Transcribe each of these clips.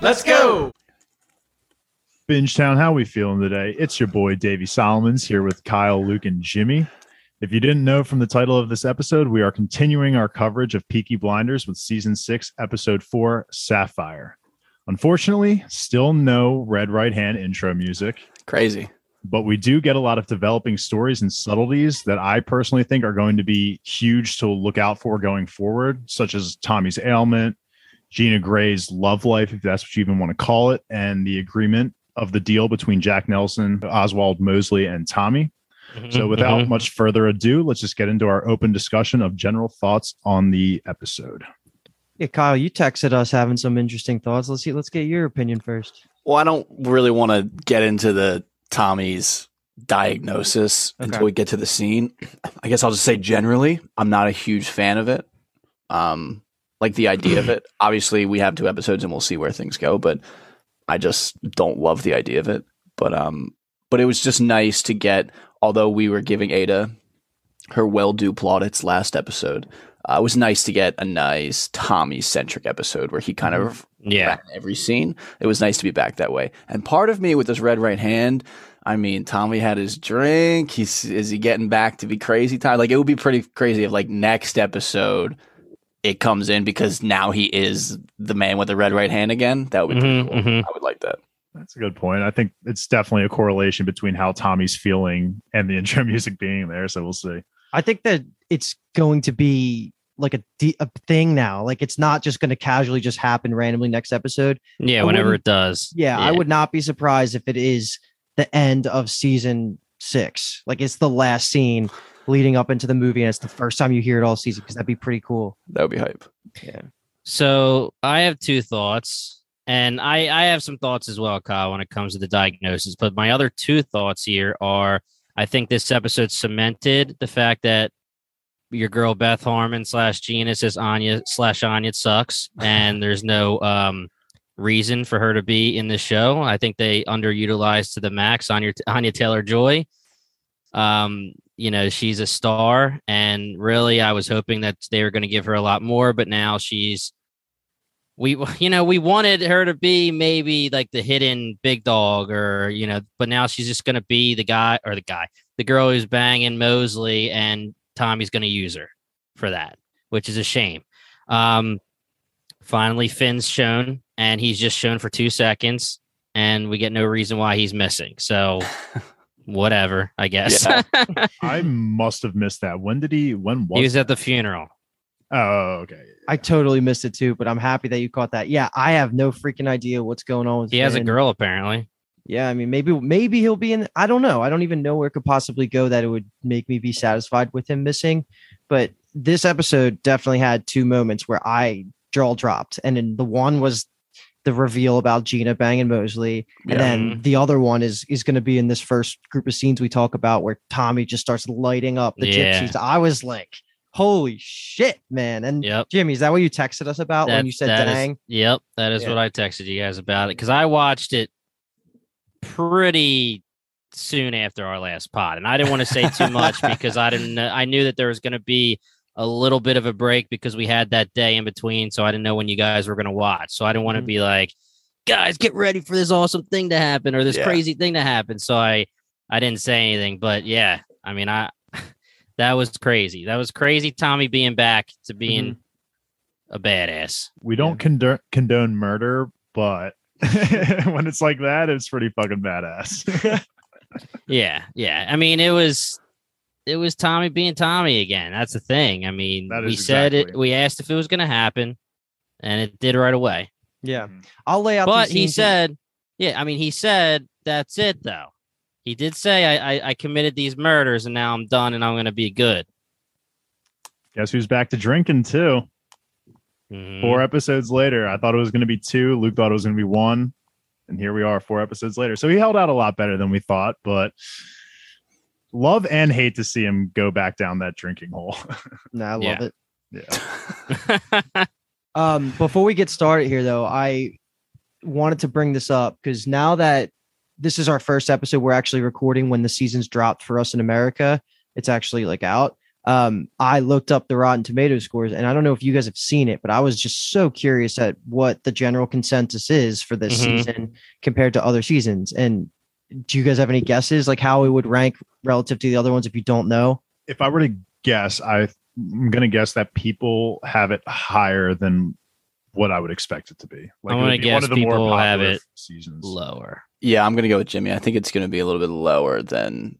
Let's go. Binge Town, how we feeling today? It's your boy Davey Solomons here with Kyle, Luke, and Jimmy. If you didn't know from the title of this episode, we are continuing our coverage of Peaky Blinders with season six, episode four, Sapphire. Unfortunately, still no Red Right Hand intro music, Crazy. but we do get a lot of developing stories and subtleties that I personally think are going to be huge to look out for going forward, such as Tommy's ailment, Gina Gray's love life, if that's what you even want to call it, and the agreement of the deal between Jack Nelson, Oswald Mosley, and Tommy. So, without much further ado, let's just get into our open discussion of general thoughts on the episode. Yeah, Kyle, you texted us having some interesting thoughts. Let's see. Let's get your opinion first. Well, I don't really want to get into the Tommy's diagnosis Okay. until we get to the scene. I guess I'll just say generally, I'm not a huge fan of it. Um, like the idea of it. Obviously, we have two episodes and we'll see where things go, but I just don't love the idea of it. But um, but it was just nice to get. Although we were giving Ada her well due plaudits last episode, uh, it was nice to get a nice Tommy centric episode where he kind of Yeah. ran every scene. It was nice to be back that way. And part of me with this red right hand, I mean, Tommy had his drink. He's is he getting back to be crazy time? Like it would be pretty crazy if like next episode it comes in because now he is the man with the red right hand again. That would be Mhm, pretty cool. mhm. I would like that. That's a good point. I think it's definitely a correlation between how Tommy's feeling and the intro music being there. So we'll see. I think that it's going to be like a, de- a thing now. Like it's not just going to casually just happen randomly next episode. Yeah, I whenever it does. Yeah, I would not be surprised if it is the end of season six. Like it's the last scene leading up into the movie, and it's the first time you hear it all season because that'd be pretty cool. That would be hype. Yeah. So I have two thoughts, and I I have some thoughts as well, Kyle, when it comes to the diagnosis. But my other two thoughts here are: I think this episode cemented the fact that your girl Beth Harmon slash Gina says Anya slash Anya sucks, and there's no um reason for her to be in the show. I think they underutilized to the max Anya Anya Taylor Joy. Um, you know, she's a star, and really, I was hoping that they were going to give her a lot more, but now she's we you know we wanted her to be maybe like the hidden big dog or you know but now she's just going to be the guy or the guy the girl who's banging mosley and tommy's going to use her for that which is a shame. Um finally finn's shown and he's just shown for two seconds and we get no reason why he's missing so whatever i guess Yeah. I must have missed that. When did he? When was? he was at the funeral oh, okay. I totally missed it too, but I'm happy that you caught that. Yeah, I have no freaking idea what's going on with he has a girl apparently Yeah, I mean, maybe maybe he'll be in. I don't know. I don't even know where it could possibly go that it would make me be satisfied with him missing. But this episode definitely had two moments where I jaw dropped, and then the one was the reveal about Gina banging Mosley, Yeah. and then mm-hmm. the other one is is going to be in this first group of scenes we talk about where Tommy just starts lighting up the Yeah. gypsies. I was like, "Holy shit, man!" And yep Jimmy, is that what you texted us about when you said that is- "dang"? Yep, that is Yeah. what I texted you guys about it because I watched it pretty soon after our last pod, and I didn't want to say too much because I didn't. know- I knew that there was going to be a little bit of a break because we had that day in between, so I didn't know when you guys were going to watch. So I didn't want to Mhm. be like, guys, get ready for this awesome thing to happen or this Yeah. crazy thing to happen. So I I didn't say anything, but yeah, I mean I. That was crazy. That was crazy. Tommy being back to being a badass. We don't condone condone murder, but when it's like that, it's pretty fucking badass. Yeah, yeah. I mean, it was it was Tommy being Tommy again. That's the thing. I mean, That we is said it. We asked if it was going to happen, and it did right away. Yeah, Mhm. I'll lay out. But he scenes in- said, "Yeah, I mean, he said that's it though." He did say, I, I, "I committed these murders, and now I'm done, and I'm going to be good." Guess who's back to drinking too? Mhm. Four episodes later, I thought it was going to be two. Luke thought it was going to be one, and here we are, four episodes later. So he held out a lot better than we thought, but love and hate to see him go back down that drinking hole. No, I love Yeah. it. yeah, Um, before we get started here, though, I wanted to bring this up because now that this is our first episode, we're actually recording when the season's dropped for us in America. It's actually like out. um, I looked up the Rotten Tomato scores, and I don't know if you guys have seen it, but I was just so curious at what the general consensus is for this Mhm. season compared to other seasons. And do you guys have any guesses, like how it would rank relative to the other ones? If you don't know, If I were to guess, I, I'm going to guess that people have it higher than what I would expect it to be. Like I'm it would gonna be guess people have it seasons. Lower. Yeah, I'm gonna go with Jimmy. I think it's gonna be a little bit lower than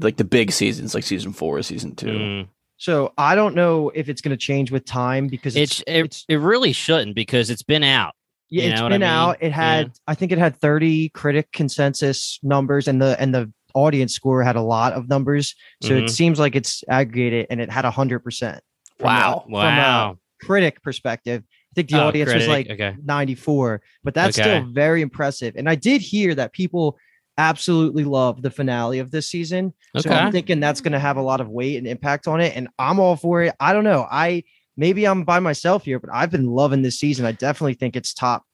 like the big seasons, like season four or season two. Mm. so I don't know if it's going to change with time because it's, It's it, it's it really shouldn't because it's been out. Yeah, you it's been I mean? out. It had, I think, it had 30 critic consensus numbers, and the and the audience score had a lot of numbers. So Mhm. it seems like it's aggregated, and it had hundred percent. Wow. Wow. From a critic perspective. I think the Oh, audience was like okay. 94, but that's Okay. still very impressive. And I did hear that people absolutely love the finale of this season. Okay. So I'm thinking that's going to have a lot of weight and impact on it. And I'm all for it. I don't know. I maybe I'm by myself here, but I've been loving this season. I definitely think it's top.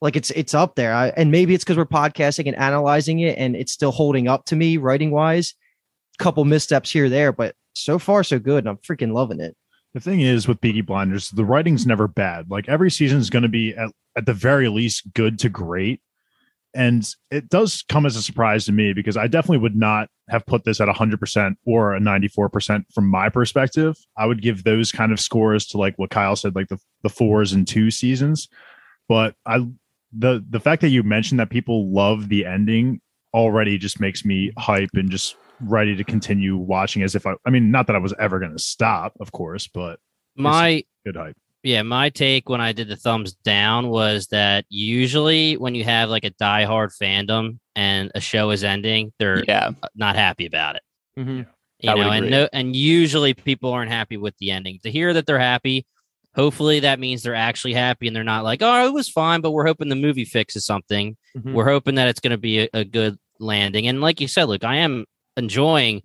Like it's it's up there. I, and maybe it's because we're podcasting and analyzing it and it's still holding up to me writing wise. Couple missteps here there, but so far so good. And I'm freaking loving it. The thing is with Peaky Blinders, the writing's never bad. Like every season is going to be at, at the very least good to great. And it does come as a surprise to me because I definitely would not have put this at 100% or a 94% from my perspective. I would give those kind of scores to like what Kyle said, like the, the fours and two seasons. But I, the, the fact that you mentioned that people love the ending already just makes me hype and just ready to continue watching as if I, I mean, not that I was ever going to stop, of course, but My good hype. Yeah, my take when I did the thumbs down was that usually when you have like a diehard fandom and a show is ending, they're Yeah, not happy about it. Mhm. You I know, and no, and usually people aren't happy with the ending. To hear that they're happy, hopefully that means they're actually happy and they're not like, oh, it was fine, but we're hoping the movie fixes something. Mhm. We're hoping that it's going to be a, a good landing. And like you said, look, I am enjoying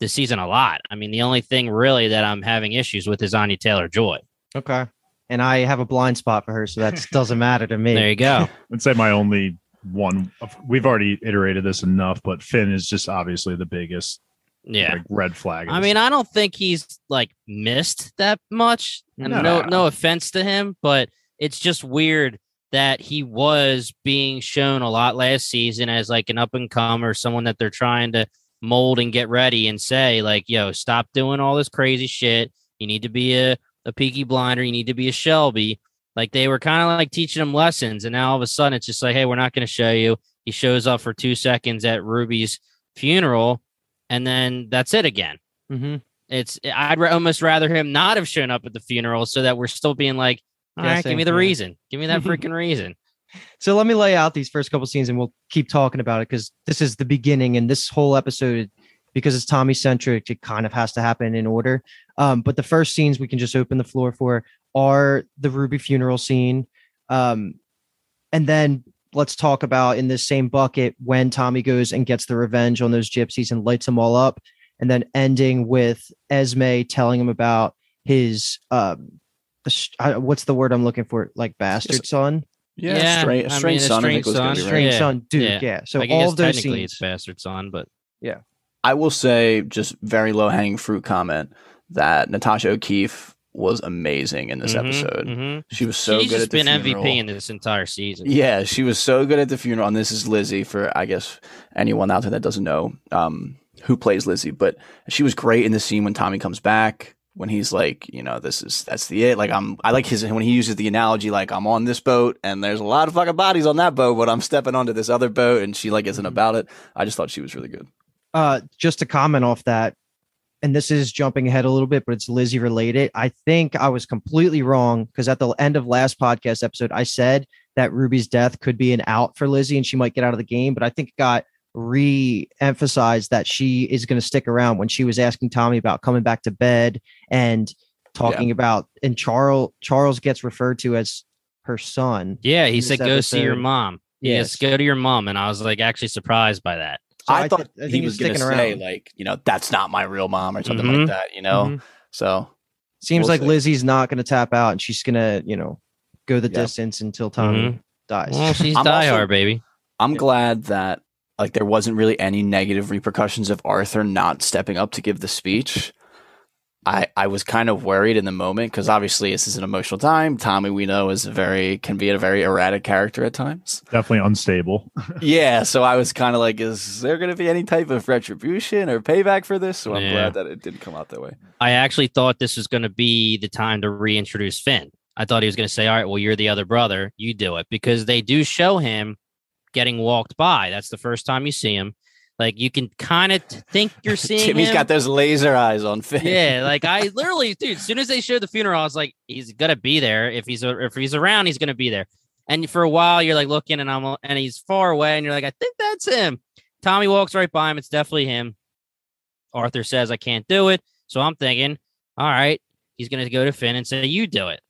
the season a lot. I mean, the only thing really that I'm having issues with is Anya Taylor Joy. Okay. And I have a blind spot for her, so that doesn't matter to me. There you go. I'd say my only one. We've already iterated this enough, but Finn is just obviously the biggest Yeah. like, red flag. I mean, I don't think he's like missed that much. And No. no, no offense to him, but it's just weird that he was being shown a lot last season as like an up and comer, or someone that they're trying to mold and get ready and say, like, yo, stop doing all this crazy shit. You need to be a, a peaky blinder. You need to be a Shelby. Like they were kind of like teaching him lessons. And now all of a sudden it's just like, hey, we're not going to show you. He shows up for two seconds at Ruby's funeral. And then that's it again hmm it's I'd ra- almost rather him not have shown up at the funeral so that we're still being like, all right, Guessing, give me the yeah. reason, give me that freaking reason. So let me lay out these first couple scenes, and we'll keep talking about it because this is the beginning, and this whole episode, because it's Tommy centric, it kind of has to happen in order. Um, but the first scenes we can just open the floor for are the Ruby funeral scene, um, and then let's talk about in this same bucket when Tommy goes and gets the revenge on those gypsies and lights them all up, and then ending with Esme telling him about his um, uh, what's the word I'm looking for, like bastard son. yeah, Yeah, strange, I mean, strange a son. Strange think son. right. strange Yeah, son, dude. yeah. Yeah. So I all guess of those technically scenes. it's bastard son, but I will say, just very low hanging fruit comment that Natasha O'Keeffe was amazing in this Mhm, episode. mhm. She was so she's good at the funeral. She's been funeral. MVP in this entire season. Yeah, she was so good at the funeral. And this is Lizzie for I guess anyone out there that doesn't know um, who plays Lizzie, but she was great in the scene when Tommy comes back. When he's like, you know, this is that's the it. Like I'm, I like his when he uses the analogy, like I'm on this boat and there's a lot of fucking bodies on that boat, but I'm stepping onto this other boat, and she like isn't about it. I just thought she was really good. Uh just to comment off that and this is jumping ahead a little bit but it's lizzie related i think i was completely wrong because at the end of last podcast episode i said that ruby's death could be an out for lizzie and she might get out of the game but i think it got re-emphasized that she is going to stick around when she was asking tommy about coming back to bed and talking about and charles charles gets referred to as her son Yeah, he said, "Go see your mom." Yes, Yes. go to your mom, and I was like actually surprised by that. So I, I thought thi- I think he was going to say around. like, you know, that's not my real mom or something Mhm. like that. You know, Mhm. so Seems We'll like see. Lizzie's not going to tap out, and she's going to, you know, go the Yeah. distance until Tommy dies. Well, she's I'm diehard, also- baby. I'm glad that like there wasn't really any negative repercussions of Arthur not stepping up to give the speech. I, I was kind of worried in the moment because obviously this is an emotional time. Tommy, we know, is a very can be a very erratic character at times. Definitely unstable. yeah, so I was kind of like, is there going to be any type of retribution or payback for this? So I'm Yeah. glad that it didn't come out that way. I actually thought this was going to be the time to reintroduce Finn. I thought he was going to say, "All right, well, you're the other brother, you do it," because they do show him getting walked by. That's the first time you see him. Like you can kind of think you're seeing Timmy's him. got those laser eyes on Finn. yeah, like I literally, dude. As soon as they showed the funeral, I was like, he's gonna be there. If he's if he's around, he's gonna be there. And for a while, you're like looking, and I'm and he's far away, and you're like, I think that's him. Tommy walks right by him. It's definitely him. Arthur says, I can't do it. So I'm thinking, all right, he's gonna go to Finn and say, you do it.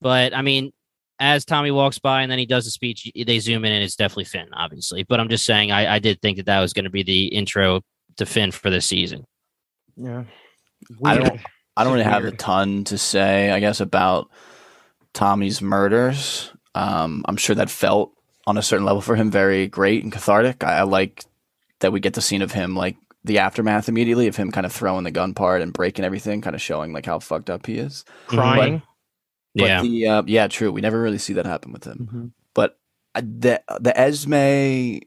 But I mean, as Tommy walks by and then he does the speech, they zoom in, and it's definitely Finn, obviously. But I'm just saying, I, I did think that that was going to be the intro to Finn for this season. Yeah. I don't- I don't really have a ton to say, I guess, about Tommy's murders. Um, I'm sure that felt on a certain level for him very great and cathartic. I, I like that we get the scene of him like the aftermath immediately of him kind of throwing the gun part and breaking everything, kind of showing like how fucked up he is. Crying. But yeah. the uh, yeah, true. We never really see that happen with him. Mhm. But uh, the the Esme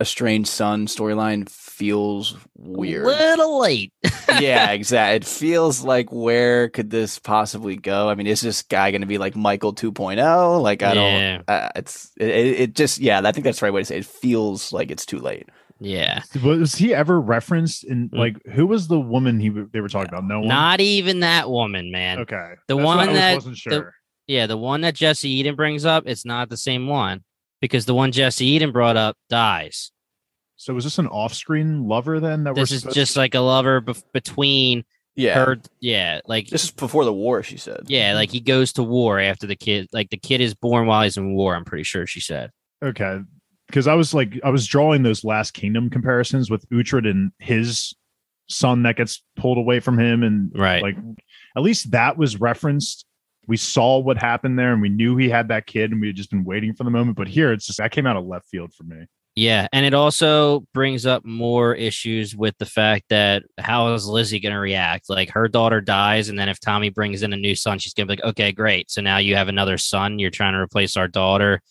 estranged son storyline feels weird. A little late. yeah, exactly. It feels like where could this possibly go? I mean, is this guy going to be like Michael 2.0? Like I Yeah. don't. Uh, it's it, it, it just yeah. I think that's the right way to say it. It feels like it's too late. Yeah. Was he ever referenced in Mm. like who was the woman he they were talking about? No one. Not even that woman, man. okay. The That's one I that- wasn't the- Yeah, the one that Jessie Eden brings up, it's not the same one because the one Jessie Eden brought up dies. so was this an off-screen lover then? That This we're is supposed- just like a lover bef- between Yeah, her. Yeah, like this is before the war. She said. yeah, like he goes to war after the kid. Like the kid is born while he's in war. I'm pretty sure she said. okay because I was like I was drawing those Last Kingdom comparisons with Uhtred and his son that gets pulled away from him, and Right. like at least that was referenced. We saw what happened there, and we knew he had that kid, and we had just been waiting for the moment. But here, it's just that came out of left field for me. Yeah, and it also brings up more issues with the fact that how is Lizzie going to react? Like her daughter dies, and then if Tommy brings in a new son, she's going to be like, "Okay, great. So now you have another son. You're trying to replace our daughter."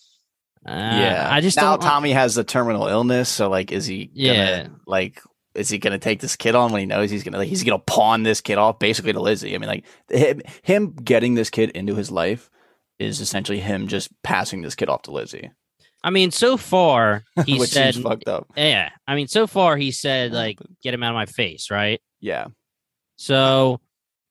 Uh, yeah. I just now don't. Tommy has a terminal illness. So like, is he? Gonna, Yeah. Like, is he going to take this kid on when he knows he's going to? Like, he's going to pawn this kid off basically to Lizzie. I mean, like him, him getting this kid into his life is essentially him just passing this kid off to Lizzie, I mean, so far he which said, seems fucked up. "Yeah." I mean, so far he said, "Like, get him out of my face," right? Yeah. So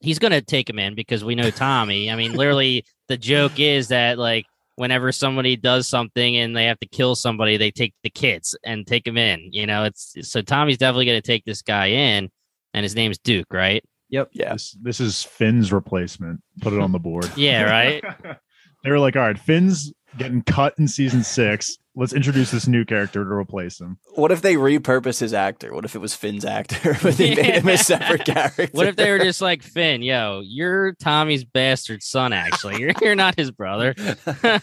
he's going to take him in because we know Tommy. I mean, literally, the joke is that like whenever somebody does something and they have to kill somebody, they take the kids and take them in. You know, it's so Tommy's definitely going to take this guy in, and his name's Duke, right? Yeah. This this is Finn's replacement. Put it on the board. Yeah, right. they were like, all right, Finn's getting cut in season six. Let's introduce this new character to replace him. What if they repurpose his actor? What if it was Finn's actor, but they made him a separate character? What if they were just like Finn? Yo, you're Tommy's bastard son. Actually, you're you're not his brother. I,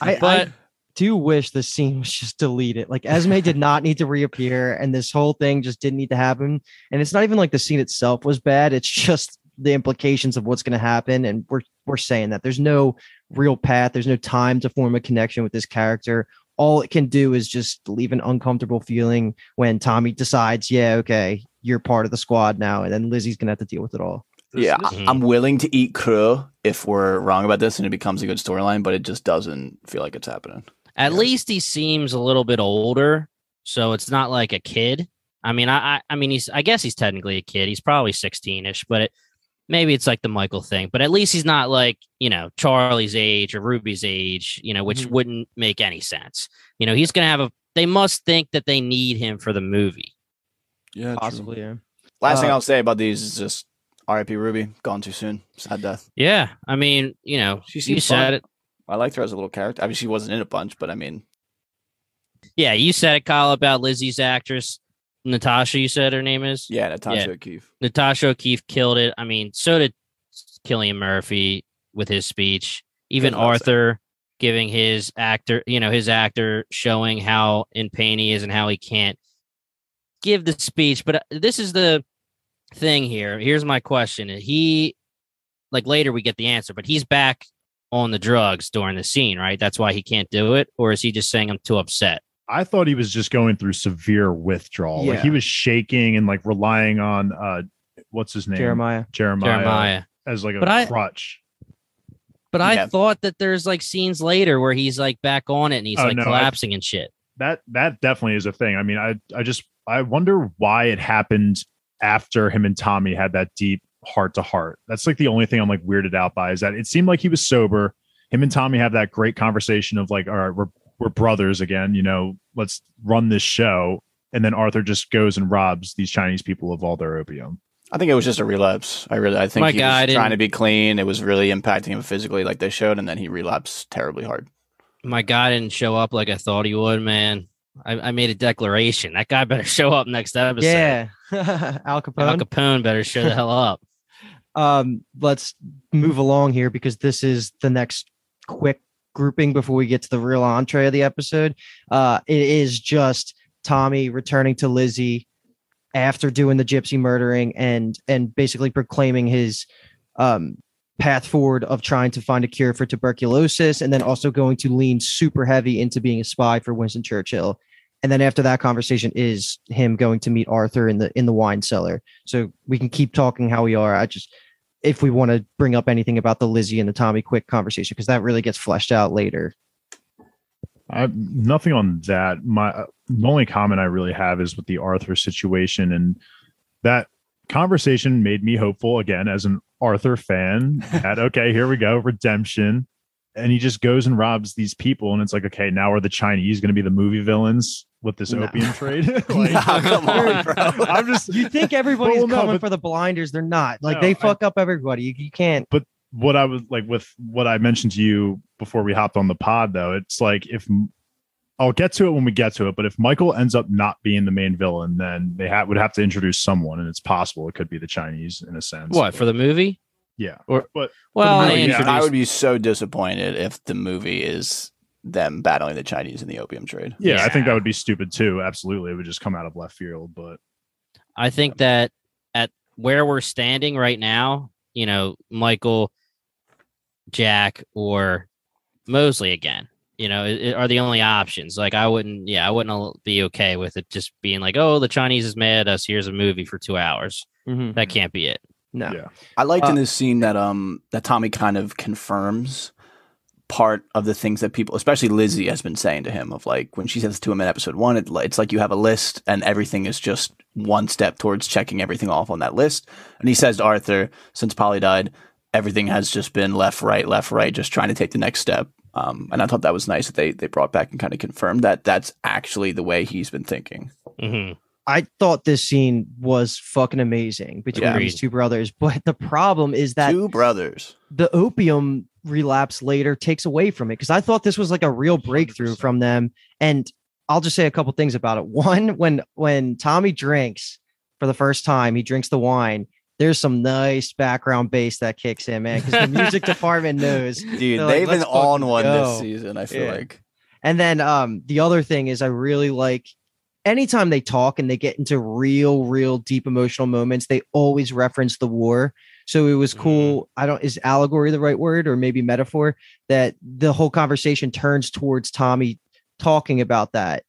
I do wish the scene was just deleted. Like Esme did not need to reappear, and this whole thing just didn't need to happen. And it's not even like the scene itself was bad. It's just the implications of what's going to happen. And we're we're saying that there's no real path. There's no time to form a connection with this character. All it can do is just leave an uncomfortable feeling when Tommy decides, yeah, okay, you're part of the squad now, and then Lizzie's gonna have to deal with it all. This- yeah, this- I- I'm willing to eat crow if we're wrong about this and it becomes a good storyline, but it just doesn't feel like it's happening. At Yeah. least he seems a little bit older, so it's not like a kid. I mean, I, I, I mean, he's, I guess he's technically a kid. He's probably sixteen-ish, but it, maybe it's like the Michael thing. But at least he's not like you know Charlie's age or Ruby's age, you know, which Mhm. wouldn't make any sense. You know, he's gonna have a. They must think that they need him for the movie. Yeah, Possibly, yeah. Last thing Uh, I'll say about these is just R.I.P. Ruby, gone too soon, sad death. Yeah, I mean, you know, She you seems said fun. it. I liked her as a little character. I mean, she wasn't in a bunch, but I mean, Yeah, you said it, Kyle, about Lizzie's actress Natasha. You said her name is. yeah, Natasha O'Keeffe. Natasha O'Keeffe killed it. I mean, so did Cillian Murphy with his speech. Even That's what I'm Arthur giving his actor, you know, his actor showing how in pain he is and how he can't give the speech. But uh, this is the thing here. Here's my question. He like later we get the answer, but he's back on the drugs during the scene, right? That's why he can't do it, or is he just saying I'm too upset? I thought he was just going through severe withdrawal. Like Yeah. he was shaking and like relying on uh what's his name? Jeremiah. Jeremiah, Jeremiah. as like a But I- crutch. But I Yeah. thought that there's like scenes later where he's like back on it and he's Oh, like no, I- collapsing and shit. That that definitely is a thing. I mean, I I just I wonder why it happened after him and Tommy had that deep heart to heart. That's like the only thing I'm like weirded out by is that it seemed like he was sober. Him and Tommy have that great conversation of like, all right, we're we're brothers again, you know, let's run this show. And then Arthur just goes and robs these Chinese people of all their opium. I think it was just a relapse. I really, I think My he God, I was trying to be clean. It was really impacting him physically, like they showed, and then he relapsed terribly hard. My guy didn't show up like I thought he would, man. I, I made a declaration. That guy better show up next episode. Yeah. Al Capone. Al Capone better show the hell up. um let's move along here because this is the next quick grouping before we get to the real entree of the episode. Uh it is just tommy returning to lizzie after doing the gypsy murdering and and basically proclaiming his um path forward of trying to find a cure for tuberculosis and then also going to lean super heavy into being a spy for winston churchill. And then after that conversation is him going to meet arthur in the in the wine cellar. So we can keep talking how we are. I just, if we want to bring up anything about the Lizzie and the Tommy Quick conversation, because that really gets fleshed out later. I, nothing on that. My the only comment I really have is with the Arthur situation, and that conversation made me hopeful again as an Arthur fan. That okay, here we go, redemption, and he just goes and robs these people, and it's like okay, now are the Chinese going to be the movie villains with this No. opium trade? Nah, come on, bro. I'm just You think everybody's Well, no, coming but- for the blinders? They're not. Like No, they I- fuck up everybody. You, you can't. But what I was like with what I mentioned to you before we hopped on the pod, though. It's like if I'll get to it when we get to it, but if Michael ends up not being the main villain, then they ha- would have to introduce someone, and it's possible it could be the Chinese in a sense. What for the movie? Yeah, or- but Well, movie, they yeah. I would be so disappointed if the movie is them battling the Chinese in the opium trade. yeah, I think that would be stupid too. Absolutely, it would just come out of left field. But I think that at where we're standing right now, you know, Michael, Jack, or Mosley again, you know, i- i- are the only options. Like, I wouldn't, yeah, I wouldn't be okay with it just being like, oh, the Chinese is mad at us. Here's a movie for two hours. Mhm. That can't be it. No. yeah, I liked in Uh, this scene that um that Tommy kind of confirms part of the things that people, especially Lizzie, has been saying to him of like when she says to him in episode one, it, it's like you have a list and everything is just one step towards checking everything off on that list. And he says to Arthur, since Polly died, everything has just been left, right, left, right, just trying to take the next step. Um, and I thought that was nice that they they brought back and kind of confirmed that that's actually the way he's been thinking. hmm I thought this scene was fucking amazing between Yeah. these two brothers, but the problem is that Two brothers. the opium relapse later takes away from it because I thought this was like a real breakthrough 100%. from them. And I'll just say a couple things about it. One, when when Tommy drinks for the first time, he drinks the wine. There's some nice background bass that kicks in, man, because the music department knows. Dude, They're like, they've been on one go." this season, I feel Yeah. like. And then um the other thing is I really like anytime they talk and they get into real, real deep emotional moments, they always reference the war. So it was mm-hmm. cool. I don't is allegory the right word or maybe metaphor that the whole conversation turns towards Tommy talking about that.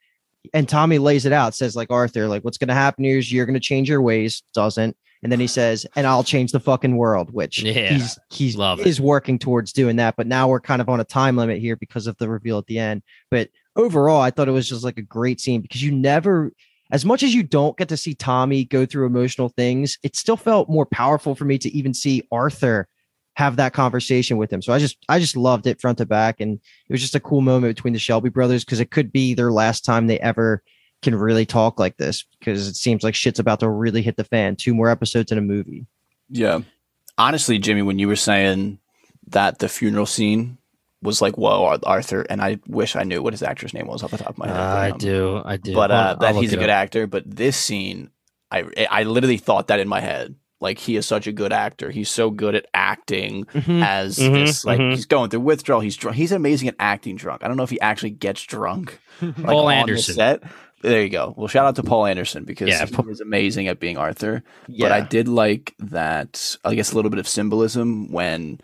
And Tommy lays it out, says like Arthur, like what's gonna happen is you're gonna change your ways, doesn't. And then he says, and I'll change the fucking world, which Yeah. he's he's Love it. is working towards doing that. But now we're kind of on a time limit here because of the reveal at the end. But overall, I thought it was just like a great scene because you never, as much as you don't get to see Tommy go through emotional things, it still felt more powerful for me to even see Arthur have that conversation with him. So I just, I just loved it front to back, and it was just a cool moment between the Shelby brothers because it could be their last time they ever can really talk like this because it seems like shit's about to really hit the fan. Two more episodes in a movie. Yeah. Honestly, Jimmy, when you were saying that the funeral scene was like, whoa, Arthur, and I wish I knew what his actor's name was off the top of my head. I um, do. I do. But uh, I'll- I'll that he's a good up. actor. But this scene, I I literally thought that in my head. Like he is such a good actor. He's so good at acting as Mhm, this. Like mhm. he's going through withdrawal. He's drunk. He's amazing at acting drunk. I don't know if he actually gets drunk. Like, Paul on the Anderson. set. There you go. Well, shout out to Paul Anderson because Yeah, he was amazing at being Arthur. Yeah. But I did like that. I guess a little bit of symbolism when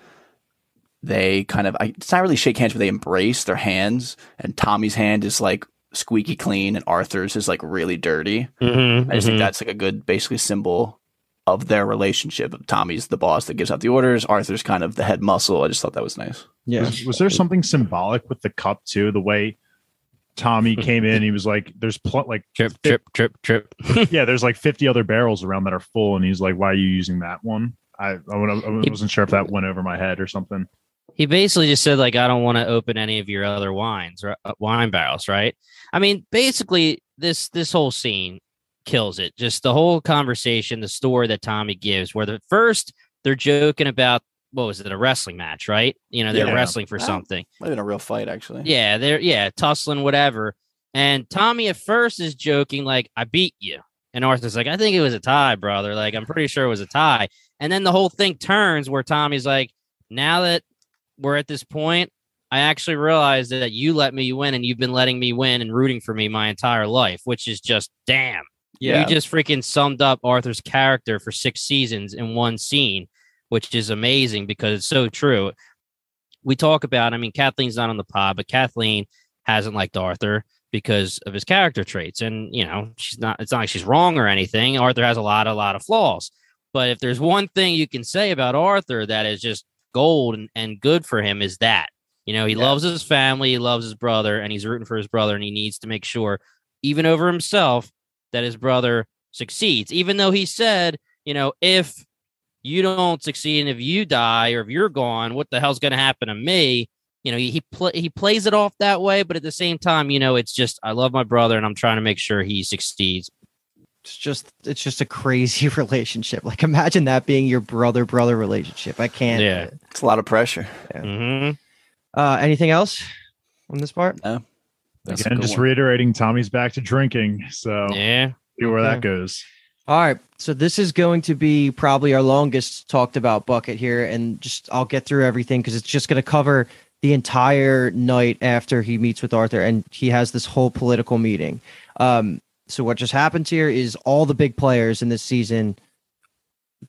they kind of. I, it's not really shake hands, but they embrace their hands, and Tommy's hand is like squeaky clean, and Arthur's is like really dirty. Mhm, I just think mhm. that's like a good, basically symbol of their relationship. Tommy's the boss that gives out the orders. Arthur's kind of the head muscle. I just thought that was nice. yeah. Was, was there something symbolic with the cup too? The way Tommy came in, he was like, "There's pl- like trip, trip, trip, trip. yeah, there's like 50 other barrels around that are full, and he's like, "Why are you using that one?" I I, I wasn't sure if that went over my head or something. he basically just said like i don't want to open any of your other wines or uh, wine barrels right i mean basically this this whole scene kills it just the whole conversation the story that tommy gives where the first they're joking about what was it a wrestling match right you know they're Yeah. wrestling for Wow. something Might have been a real fight, actually. yeah they're yeah tussling whatever and tommy at first is joking like i beat you and arthur's like i think it was a tie brother like i'm pretty sure it was a tie and then the whole thing turns where tommy's like now that we're at this point, I actually realized that you let me win and you've been letting me win and rooting for me my entire life, which is just damn. Yeah. You just freaking summed up Arthur's character for six seasons in one scene, which is amazing because it's so true. We talk about, I mean, Kathleen's not on the pod, but Kathleen hasn't liked Arthur because of his character traits. And, you know, she's not, it's not like she's wrong or anything. Arthur has a lot, a lot of flaws. But if there's one thing you can say about Arthur that is just gold and, and good for him is that you know he Yeah. loves his family he loves his brother and he's rooting for his brother and he needs to make sure even over himself that his brother succeeds even though he said you know if you don't succeed and if you die or if you're gone what the hell's going to happen to me you know he he, pl- he plays it off that way but at the same time you know it's just i love my brother and i'm trying to make sure he succeeds It's just it's just a crazy relationship. Like imagine that being your brother brother relationship. I can't. Yeah. It's a lot of pressure. hmm Uh, anything else on this part? That's Again, just one. reiterating, Tommy's back to drinking, so yeah see where that goes. All right. So this is going to be probably our longest talked about bucket here, and just I'll get through everything because it's just going to cover the entire night after he meets with Arthur, and he has this whole political meeting. Um, so what just happens here is all the big players in this season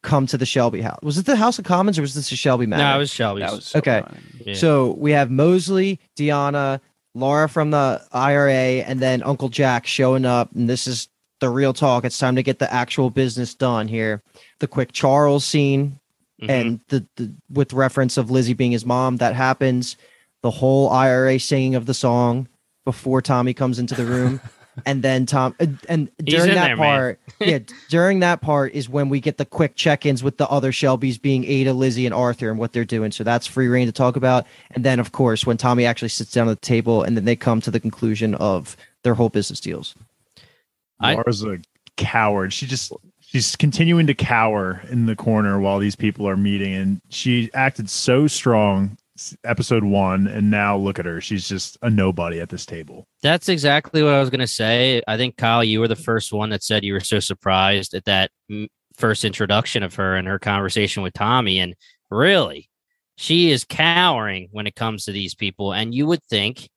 come to the Shelby house. Was it the House of Commons or was this the Shelby Manor? no it was shelby's That was so Okay. Yeah. So we have Mosley, Diana, Laura from the IRA, and then Uncle Jack showing up. And this is the real talk. It's time to get the actual business done here. The quick Charles scene Mhm. and the, the with reference of Lizzie being his mom that happens. The whole IRA singing of the song before Tommy comes into the room. And then Tom and, and during that there, part, yeah, during that part is when we get the quick check-ins with the other Shelbys being Ada, Lizzie, and Arthur and what they're doing. So that's free reign to talk about. And then of course when Tommy actually sits down at the table and then they come to the conclusion of their whole business deals. I- Laura's a coward. She just she's continuing to cower in the corner while these people are meeting, and she acted so strong episode one, and now look at her. She's just a nobody at this table. That's exactly what I was going to say. I think Kyle, you were the first one that said you were so surprised at that mm, first introduction of her and her conversation with Tommy. And really, she is cowering when it comes to these people. And you would think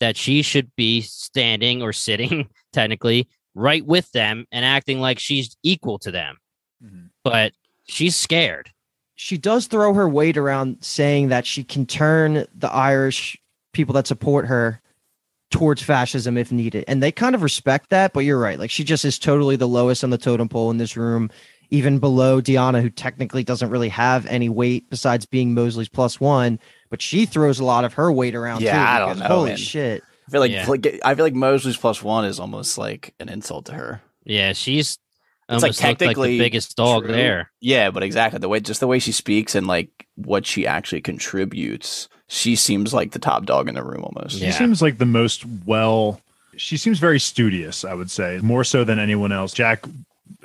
that she should be standing or sitting, technically, right with them and acting like she's equal to them. Mm-hmm. But she's scared. she does throw her weight around saying that she can turn the Irish people that support her towards fascism if needed. And they kind of respect that, but you're right. Like she just is totally the lowest on the totem pole in this room, even below Diana, who technically doesn't really have any weight besides being Mosley's plus one. But she throws a lot of her weight around Yeah, too. I don't because know, Holy man. shit. I feel like Yeah. like, I feel like Mosley's plus one is almost like an insult to her. Yeah, she's It's like almost like technically the biggest dog true. there. Yeah, but exactly the way just the way she speaks and like what she actually contributes, she seems like the top dog in the room almost. She seems like the most well. She seems very studious. I would say more so than anyone else. Jack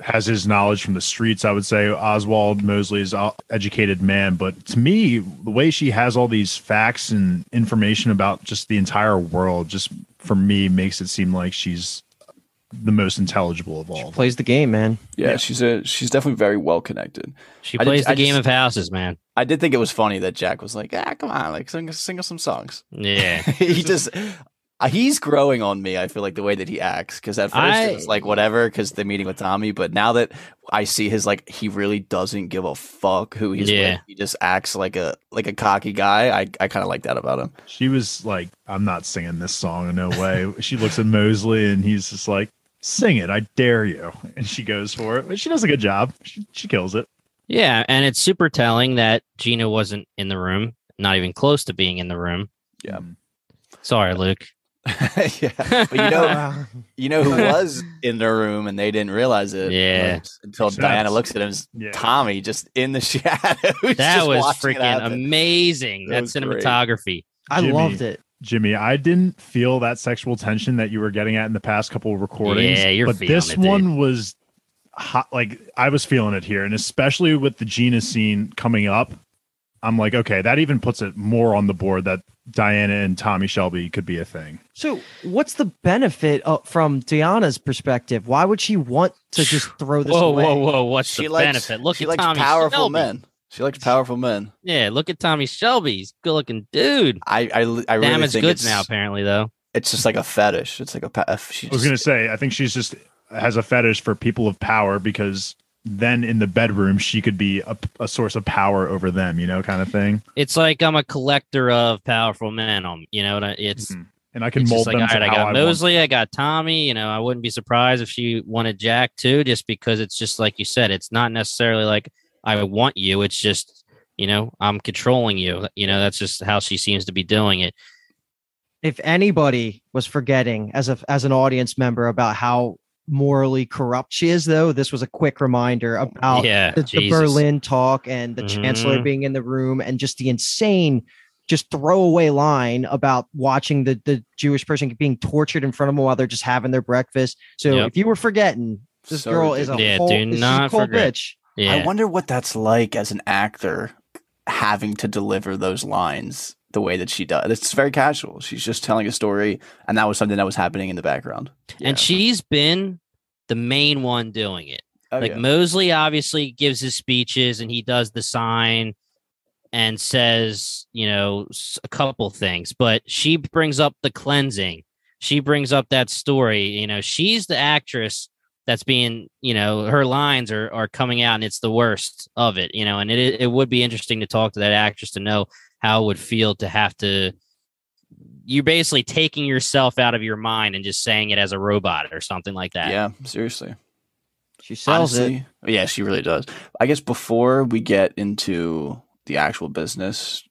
has his knowledge from the streets. I would say Oswald Mosley is an educated man, but to me, the way she has all these facts and information about just the entire world, just for me, makes it seem like she's the most intelligible of all. She plays the game, man. Yeah, Yeah. she's a she's definitely very well connected. She I plays just- the I game just- of houses, man. I did think it was funny that Jack was like, "Ah, come on, like sing us sing us some songs." Yeah. he just Uh, he's growing on me. I feel like the way that he acts because at first I- it was like whatever because the meeting with Tommy, but now that I see his like he really doesn't give a fuck who he's Yeah. with. He just acts like a like a cocky guy. I I kind of like that about him. She was like, I'm not singing this song, in no way. she looks at Mosley and he's just like, sing it, I dare you. And she goes for it. But she does a good job. She, she kills it. Yeah, and it's super telling that Gina wasn't in the room, not even close to being in the room. Yeah. Mm. Sorry, Luke. yeah, but you know you know who was in the room and they didn't realize it. Yeah. until Makes Diana looks at him. Yeah. Tommy just in the shadows. That was freaking amazing. That That, was great. cinematography. I Jimmy. loved it. Jimmy, I didn't feel that sexual tension that you were getting at in the past couple of recordings. Yeah, you're but this it, dude. one was hot. Like I was feeling it here, and especially with the Gina scene coming up, I'm like, okay, that even puts it more on the board that Diana and Tommy Shelby could be a thing. So, what's the benefit uh, from Diana's perspective? Why would she want to just throw this Whoa, away? whoa, whoa! What's She the likes benefit? Look she at likes Tommy powerful Shelby. men. She likes powerful men. Yeah, look at Tommy Shelby. He's good-looking dude. I I, I really Damaged think goods it's, now, apparently, though. it's just like a fetish. It's like a. pa- She I was just- gonna say, I think she's just has a fetish for people of power because then in the bedroom she could be a, a source of power over them, you know, kind of thing. It's like I'm a collector of powerful men. Um, you know, what I- it's Mhm. And I can mold like, them all to right, I how got I want. Mosley, I got Tommy. You know, I wouldn't be surprised if she wanted Jack too, just because it's just like you said, it's not necessarily like I want you. It's just, you know, I'm controlling you. You know, that's just how she seems to be doing it. If anybody was forgetting as a as an audience member about how morally corrupt she is, though, this was a quick reminder about yeah, the, the Berlin talk and the chancellor Mhm. being in the room and just the insane just throwaway line about watching the the Jewish person being tortured in front of them while they're just having their breakfast. So Yep. if you were forgetting, this So girl is a. Yeah, whole, do is just a not cold forget. bitch. Yeah, I wonder what that's like as an actor having to deliver those lines the way that she does. It's very casual. She's just telling a story, and that was something that was happening in the background. and she's been the main one doing it. Oh, like yeah. Mosley obviously gives his speeches and he does the sign and says, you know, a couple things, but she brings up the cleansing. She brings up that story. You know, she's the actress that's being, you know, her lines are are coming out and it's the worst of it, you know, and it it would be interesting to talk to that actress to know how it would feel to have to you're basically taking yourself out of your mind and just saying it as a robot or something like that. yeah, seriously. She sells it. Yeah, she really does. I guess before we get into the actual business,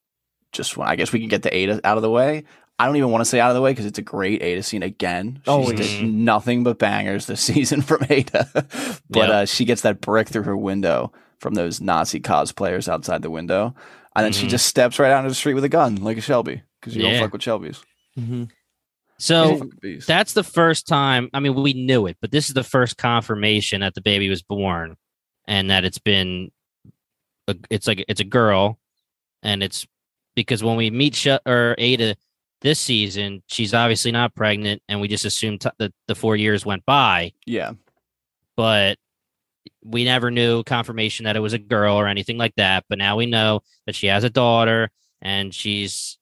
just when I guess we can get the Ada out of the way. I don't even want to say out of the way because it's a great Ada scene again. She's Always. did nothing but bangers this season from Ada, but Yep. uh, she gets that brick through her window from those Nazi cosplayers outside the window, and then she Mhm. just steps right out into the street with a gun like a Shelby because you Yeah. don't fuck with Shelby's. Mm-hmm. So that's the first time. I mean, we knew it, but this is the first confirmation that the baby was born and that it's been, a, it's like it's a girl, and it's because when we meet Sh- or Ada this season, she's obviously not pregnant, and we just assumed t- that the four years went by, yeah, but we never knew confirmation that it was a girl or anything like that. But now we know that she has a daughter and she's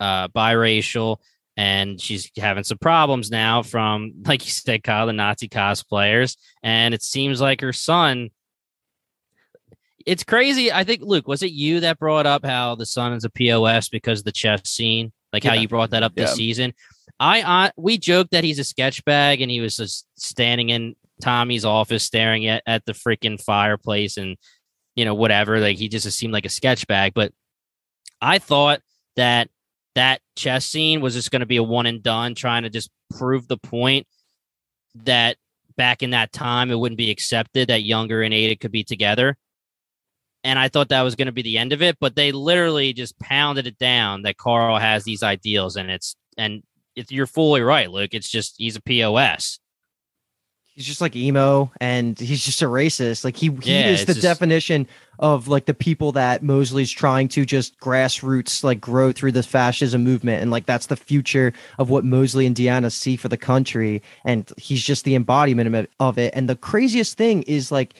uh, biracial and she's having some problems now from, like you said, Kyle, the Nazi cosplayers. And it seems like her son. It's crazy. I think, Luke, was it you that brought up how the son is a POS because of the chess scene? Like how you brought that up this Yeah. season. I, I we joked that he's a sketch bag and he was just standing in Tommy's office staring at, at the freaking fireplace and you know whatever like he just seemed like a sketch bag. But I thought that that chess scene was just going to be a one and done trying to just prove the point that back in that time it wouldn't be accepted that younger and Ada could be together. And I thought that was going to be the end of it but they literally just pounded it down that Karl has these ideals and it's and you're fully right Luke. It's just he's a POS He's just like emo and he's just a racist. Like he, he Yeah, is the just- definition of like the people that Mosley's trying to just grassroots like grow through the fascism movement. And like that's the future of what Mosley and Diana see for the country. And he's just the embodiment of it- And the craziest thing is like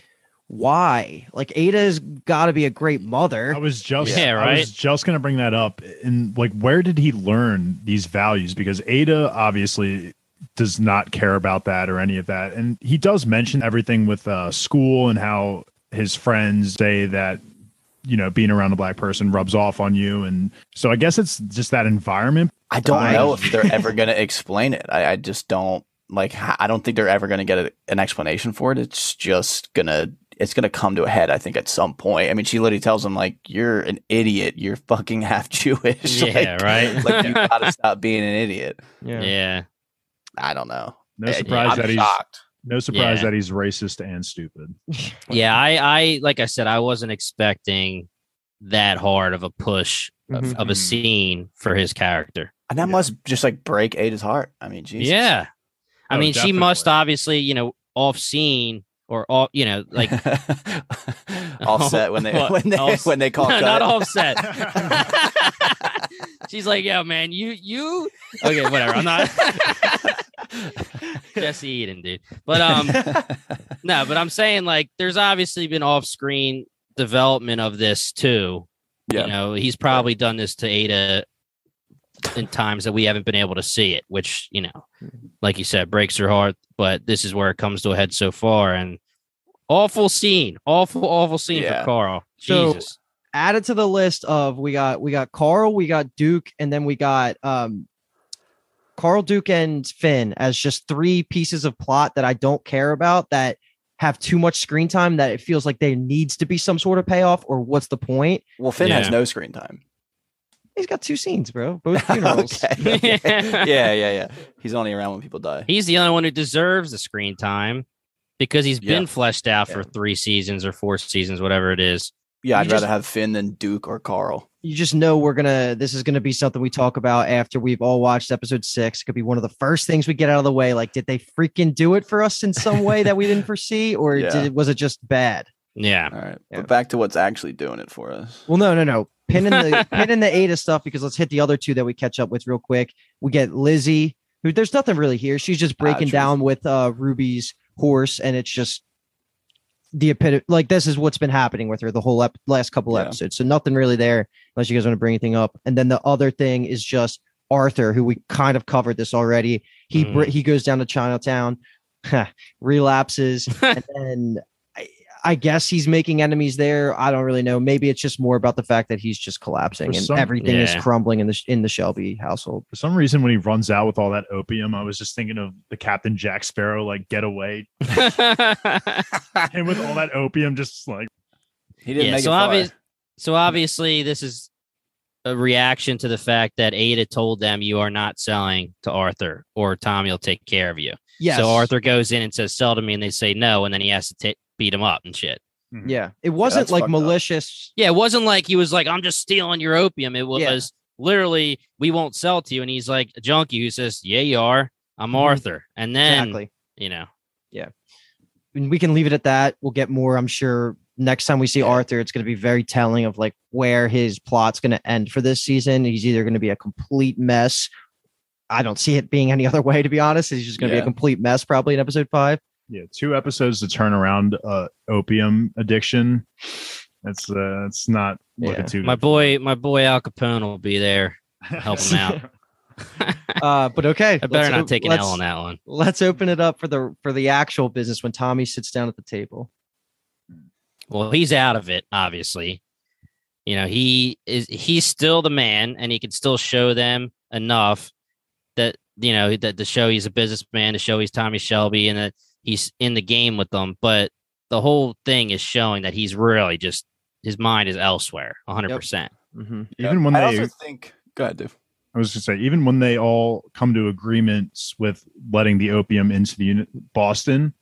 why? Like Ada's got to be a great mother. I was just Yeah, right? I was just gonna bring that up. And like, where did he learn these values? Because Ada obviously does not care about that or any of that, and he does mention everything with uh, school and how his friends say that you know being around a black person rubs off on you, and so I guess it's just that environment. I don't Fine. know if they're ever going to explain it. I, I just don't like. i don't think they're ever going to get a, an explanation for it. It's just gonna. It's gonna come to a head. I think at some point. I mean, she literally tells him like, "You're an idiot. You're fucking half Jewish. Yeah, like, right? Like you gotta stop being an idiot." Yeah. I don't know. No surprise I'm that he's shocked. no surprise Yeah. that he's racist and stupid. Yeah. I, I, like I said, I wasn't expecting that hard of a push of, Mhm. of a Mhm. scene for his character. And that Yeah. must just like break Ada's heart. I mean, Jesus. Yeah. I Oh, mean, she must obviously, you know, off scene or off, you know, like offset when they What? when they Off- when they call no, cut. not offset. She's like, yo, man, you, you, okay, whatever. I'm not Jessie Eden, dude. But, um, no, but I'm saying like, there's obviously been off screen development of this too. yeah. You know, he's probably done this to Ada in times that we haven't been able to see it, which, you know, like you said, breaks her heart. But this is where it comes to a head so far. And awful scene, awful, awful scene Yeah. for Karl. So- Jesus. Added to the list of we got we got Karl, we got Duke, and then we got um Karl, Duke, and Finn as just three pieces of plot that I don't care about that have too much screen time that it feels like there needs to be some sort of payoff or what's the point? Well, Finn has no screen time. He's got two scenes, bro. Both funerals. okay. okay. yeah, yeah, yeah. He's only around when people die. He's the only one who deserves the screen time because he's been fleshed out for three seasons or four seasons, whatever it is. Yeah, I'd You rather have Finn than Duke or Karl. you just know we're gonna this is gonna be something we talk about after we've all watched episode six. It could be one of the first things we get out of the way. Like, did they freaking do it for us in some way that we didn't foresee, or Yeah. did it was it just bad? Yeah. All right. Yeah. But back to what's actually doing it for us. Well, no, no, no. Pin in the pin in the Ada stuff because let's hit the other two that we catch up with real quick. We get Lizzie, who there's nothing really here. She's just breaking truth. down with uh Ruby's horse, and it's just the epitome. Like this is what's been happening with her the whole ep- last couple Yeah. episodes. So nothing really there, unless you guys want to bring anything up. And then the other thing is just Arthur, who we kind of covered this already. He Mhm. he goes down to Chinatown, relapses, and then I, I guess he's making enemies there. I don't really know. Maybe it's just more about the fact that he's just collapsing For and some- everything is crumbling in the in the Shelby household. For some reason, when he runs out with all that opium, I was just thinking of the Captain Jack Sparrow like getaway, and with all that opium, just like He didn't Yeah, make so it far. so obviously, this is a reaction to the fact that Ada told them you are not selling to Arthur, or Tommy will take care of you. Yes. So Arthur goes in and says, "Sell to me," and they say no, and then he has to ta- beat him up and shit. Yeah, it wasn't that's like fucked up. malicious. Yeah, it wasn't like he was like, "I'm just stealing your opium." It was Yeah. literally, "We won't sell to you," and he's like a junkie who says, "Yeah, you are. I'm Mhm. Arthur," and then Exactly. you know, yeah, And we can leave it at that. We'll get more. I'm sure next time we see Yeah. Arthur, it's going to be very telling of like where his plot's going to end for this season. He's either going to be a complete mess. I don't see it being any other way, to be honest. He's just going to be a complete mess probably in episode five. Yeah, two episodes to turn around uh, opium addiction. That's uh, that's not looking Yeah. too. my good. boy, my boy Al Capone will be there. help him out. Uh, but okay, I better let's not op- take an L on that one. let's open it up for the for the actual business when Tommy sits down at the table. Well, he's out of it, obviously. You know, he is he's still the man and he can still show them enough that you know that to show he's a businessman, to show he's Tommy Shelby and that he's in the game with them. But the whole thing is showing that he's really just his mind is elsewhere, hundred percent. Mhm. even when I they, also think. Go ahead, Dave. I was gonna say, even when they all come to agreements with letting the opium into the unit, Boston,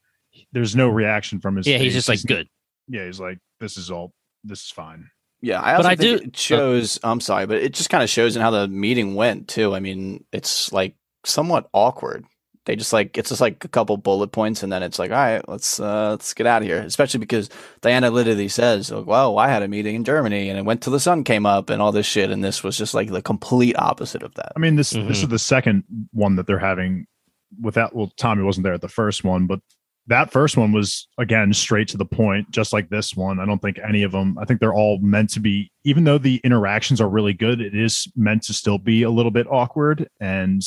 there's no reaction from his. Yeah, he's just like good. Yeah, he's like, this is all, this is fine. Yeah, I But I think do- it shows. I'm sorry, but it just kind of shows in how the meeting went too. I mean, it's like somewhat awkward. They just like it's just like a couple bullet points, and then it's like, all right, let's uh, let's get out of here. Especially because Diana literally says, like, "Well, I had a meeting in Germany, and it went till the sun came up, and all this shit." And this was just like the complete opposite of that. I mean, this this Mhm. is the second one that they're having without. Well, Tommy wasn't there at the first one, but that first one was again straight to the point, just like this one. I don't think any of them. I think they're all meant to be, even though the interactions are really good. It is meant to still be a little bit awkward, and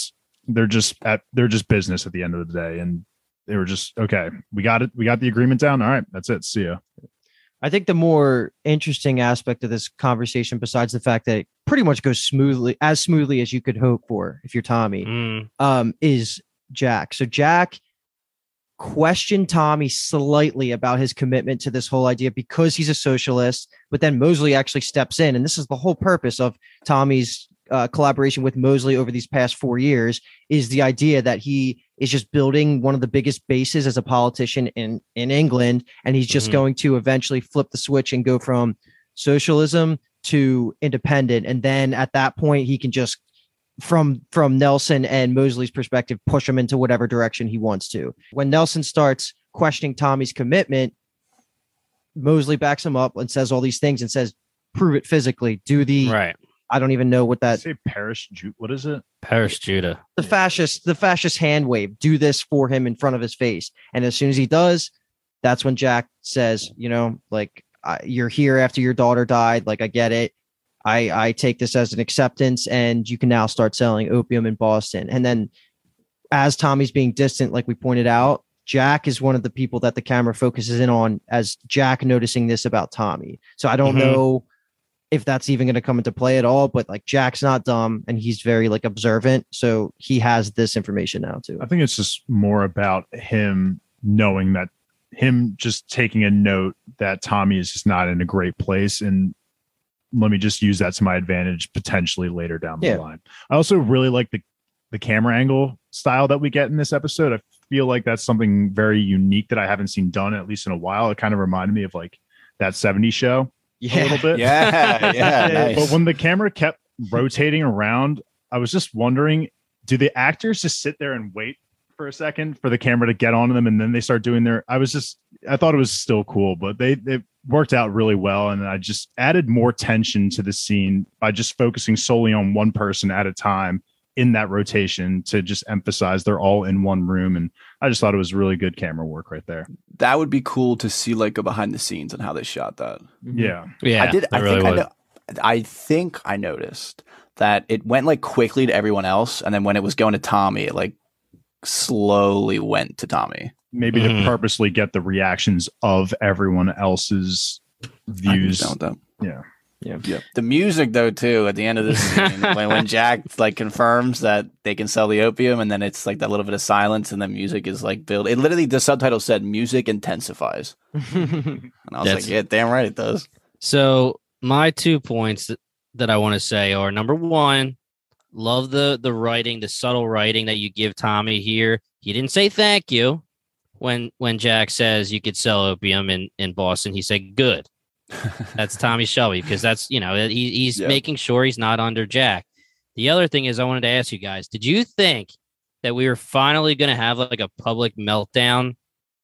they're just at they're just business at the end of the day, and they were just okay. We got it. We got the agreement down. All right, that's it. See ya. I think the more interesting aspect of this conversation, besides the fact that it pretty much goes smoothly, as smoothly as you could hope for if you're Tommy, Mm, um, is Jack. So Jack questioned Tommy slightly about his commitment to this whole idea because he's a socialist, but then Mosley actually steps in, and this is the whole purpose of Tommy's uh, collaboration with Mosley over these past four years is the idea that he is just building one of the biggest bases as a politician in in England, and he's just Mhm. going to eventually flip the switch and go from socialism to independent, and then at that point he can just from from Nelson and Mosley's perspective push him into whatever direction he wants to. When Nelson starts questioning Tommy's commitment, Mosley backs him up and says all these things and says, "Prove it physically. Do the right. I don't even know what that say Paris. Ju- What is it? Paris Judah. the fascist the fascist hand wave. Do this for him in front of his face." And as soon as he does, that's when Jack says, "You know, like you're here after your daughter died. Like I get it." I, I take this as an acceptance and you can now start selling opium in Boston. And then as Tommy's being distant, like we pointed out, Jack is one of the people that the camera focuses in on as Jack noticing this about Tommy. So I don't Mhm. know if that's even going to come into play at all, but like Jack's not dumb and he's very like observant. So he has this information now too. I think it's just more about him knowing that him just taking a note that Tommy is just not in a great place and let me just use that to my advantage potentially later down the Yeah. line. I also really like the the camera angle style that we get in this episode. I feel like that's something very unique that I haven't seen done at least in a while. It kind of reminded me of like that 70s show a little bit. Yeah, yeah, nice. But when the camera kept rotating around, I was just wondering, do the actors just sit there and wait for a second for the camera to get onto them and then they start doing their I was just I thought it was still cool, but they it worked out really well and I just added more tension to the scene by just focusing solely on one person at a time in that rotation to just emphasize they're all in one room and I just thought it was really good camera work right there. that would be cool to see like a behind the scenes and how they shot that. Yeah. Yeah, I did. I really think I, would. know, I think I noticed that it went like quickly to everyone else, and then when it was going to Tommy, it like slowly went to Tommy. Maybe Mhm. to purposely get the reactions of everyone else's I can views. understand that. Yeah. Yeah. The music though too at the end of this scene when, when Jack like confirms that they can sell the opium and then it's like that little bit of silence and the music is like built. It literally the subtitle said music intensifies. And I was That's- like, yeah, damn right it does. So my two points that, that I want to say are number one, love the the writing, the subtle writing that you give Tommy here. He didn't say thank you when when Jack says you could sell opium in in Boston. He said good. That's Tommy Shelby because that's you know he, he's Yeah. making sure he's not under Jack. The other thing is I wanted to ask you guys: Did you think that we were finally going to have like a public meltdown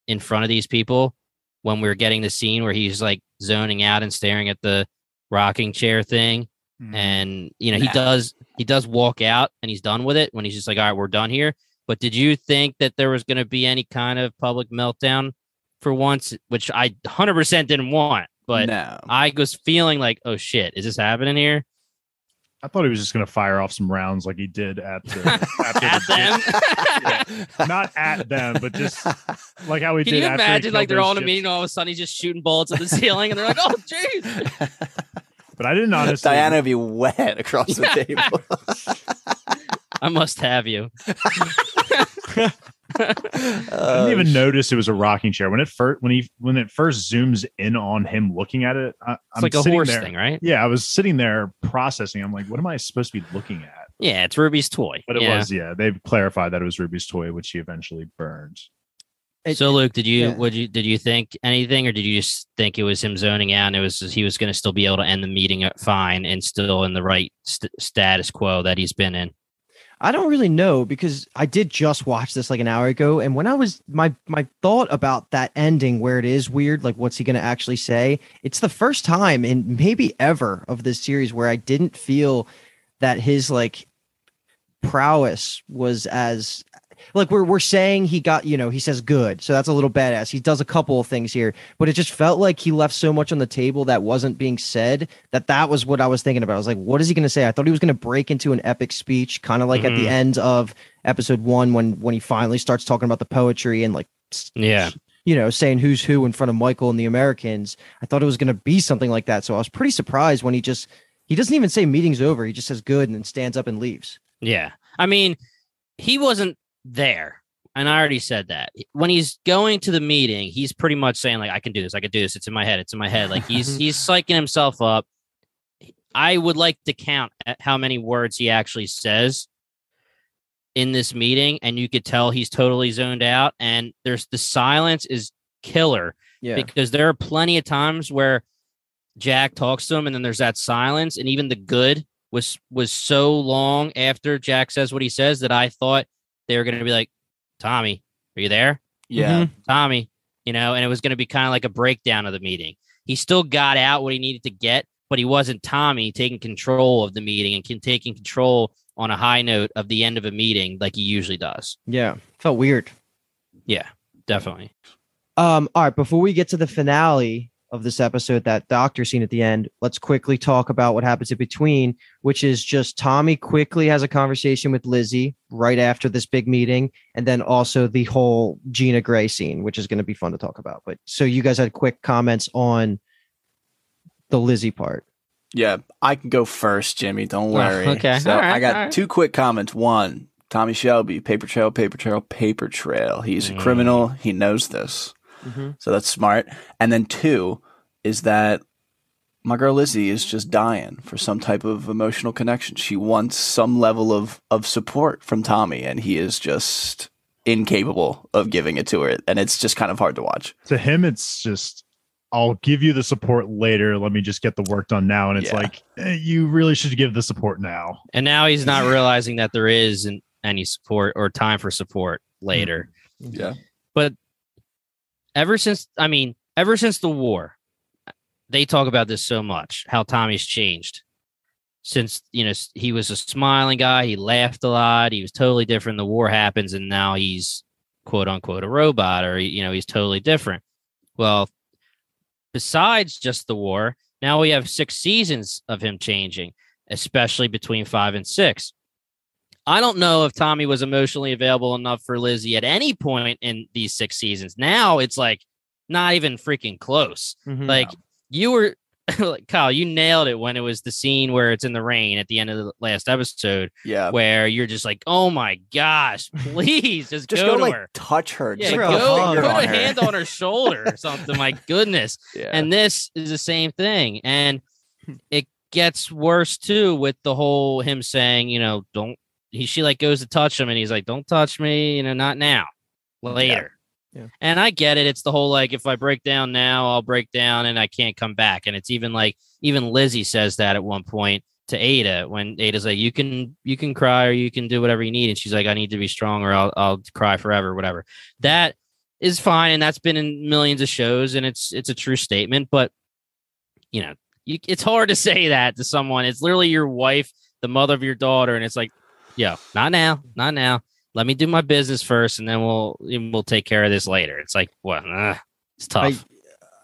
in front of these people when we were getting the scene where he's like zoning out and staring at the rocking chair thing? Mm-hmm. And you know he Nah. does he does walk out and he's done with it when he's just like, all right, we're done here. But did you think that there was going to be any kind of public meltdown for once, which I 100% didn't want? But no. I was feeling like, oh shit, is this happening here? I thought he was just going to fire off some rounds like he did at the At the them? Yeah. Not at them, but just like how he Can did. you after imagine like they're all in a meeting, gypsies. all of a sudden he's just shooting bullets at the ceiling, and they're like, "Oh, jeez!" But I didn't honestly. Diana would be wet across the table. I must have you. I didn't even oh, notice it was a rocking chair when it first when he when it first zooms in on him looking at it. I, It's I'm like a sitting horse there- thing, right? Yeah, I was sitting there processing. I'm like, what am I supposed to be looking at? Yeah, it's Ruby's toy. But it yeah. was, yeah. They've clarified that it was Ruby's toy, which he eventually burned. It- So, Luke, did you yeah. would you did you think anything, or did you just think it was him zoning out, and it was he was going to still be able to end the meeting at fine and still in the right st- status quo that he's been in? I don't really know because I did just watch this like an hour ago, and when I was my my thought about that ending where it is weird, like what's he going to actually say? It's the first time in maybe ever of this series where I didn't feel that his like prowess was as like we're we're saying he got you know he says good so that's a little badass he does a couple of things here but it just felt like he left so much on the table that wasn't being said that that was what i was thinking about i was like what is he going to say i thought he was going to break into an epic speech kind of like at the Mhm. end of episode one when when he finally starts talking about the poetry and like Yeah. you know saying who's who in front of michael and the americans i thought it was going to be something like that so i was pretty surprised when he just he doesn't even say meeting's over he just says good and then stands up and leaves Yeah. I mean, he wasn't there. And I already said that. When he's going to the meeting, he's pretty much saying, like, I can do this, I can do this. It's in my head. It's in my head. Like he's he's psyching himself up. I would like to count at how many words he actually says in this meeting, and you could tell he's totally zoned out. And there's the silence is killer yeah because there are plenty of times where Jack talks to him and then there's that silence and even the good was was so long after Jack says what he says that I thought they were going to be like Tommy are you there? Yeah. Tommy you know and it was going to be kind of like a breakdown of the meeting. He still got out what he needed to get but he wasn't Tommy taking control of the meeting and can taking control on a high note of the end of a meeting like he usually does. Yeah felt weird. Yeah definitely. Um, all right, before we get to the finale of this episode, that doctor scene at the end, let's quickly talk about what happens in between, which is just Tommy quickly has a conversation with Lizzie right after this big meeting, and then also the whole Gina Gray scene, which is going to be fun to talk about. But so you guys had quick comments on the Lizzie part. Yeah, I can go first, Jimmy. Don't Oh, worry. okay. So All right, I got all right. two quick comments. One, Tommy Shelby, paper trail, paper trail, paper trail. He's a Mm. criminal. He knows this. So that's smart. And then two is that my girl Lizzie is just dying for some type of emotional connection. She wants some level of of support from Tommy, and he is just incapable of giving it to her. And it's just kind of hard to watch. To him, it's just, I'll give you the support later. Let me just get the work done now. And it's Yeah. like, eh, you really should give the support now. And now he's not realizing that there isn't any support or time for support later. Yeah. But ever since, I mean, ever since the war, they talk about this so much how Tommy's changed. Since, you know, he was a smiling guy, he laughed a lot, he was totally different. The war happens, and now he's quote unquote a robot or, you know, he's totally different. Well, besides just the war, now we have six seasons of him changing, especially between five and six. I don't know if Tommy was emotionally available enough for Lizzie at any point in these six seasons. Now it's like not even freaking close. Mhm. Like you were, like, Kyle, you nailed it when it was the scene where it's in the rain at the end of the last episode, Yeah. where you're just like, oh my gosh, please just, Just go, go, to like her. touch her. Yeah, Just Throw like, put go a put a her. hand on her shoulder or something. My goodness. Yeah. And this is the same thing. And it gets worse too with the whole him saying, you know, don't he she like goes to touch him and he's like, Don't touch me, you know, not now. Later. Yeah. And I get it. It's the whole like if I break down now, I'll break down and I can't come back. And it's even like even Lizzie says that at one point to Ada when Ada's like, You can you can cry or you can do whatever you need. And she's like, I need to be strong or I'll I'll cry forever, whatever. That is fine, and that's been in millions of shows, and it's it's a true statement. But you know, you, it's hard to say that to someone. It's literally your wife, the mother of your daughter, and it's like, yo, not now, not now. Let me do my business first, and then we'll we'll take care of this later. It's like, what? Ugh, it's tough.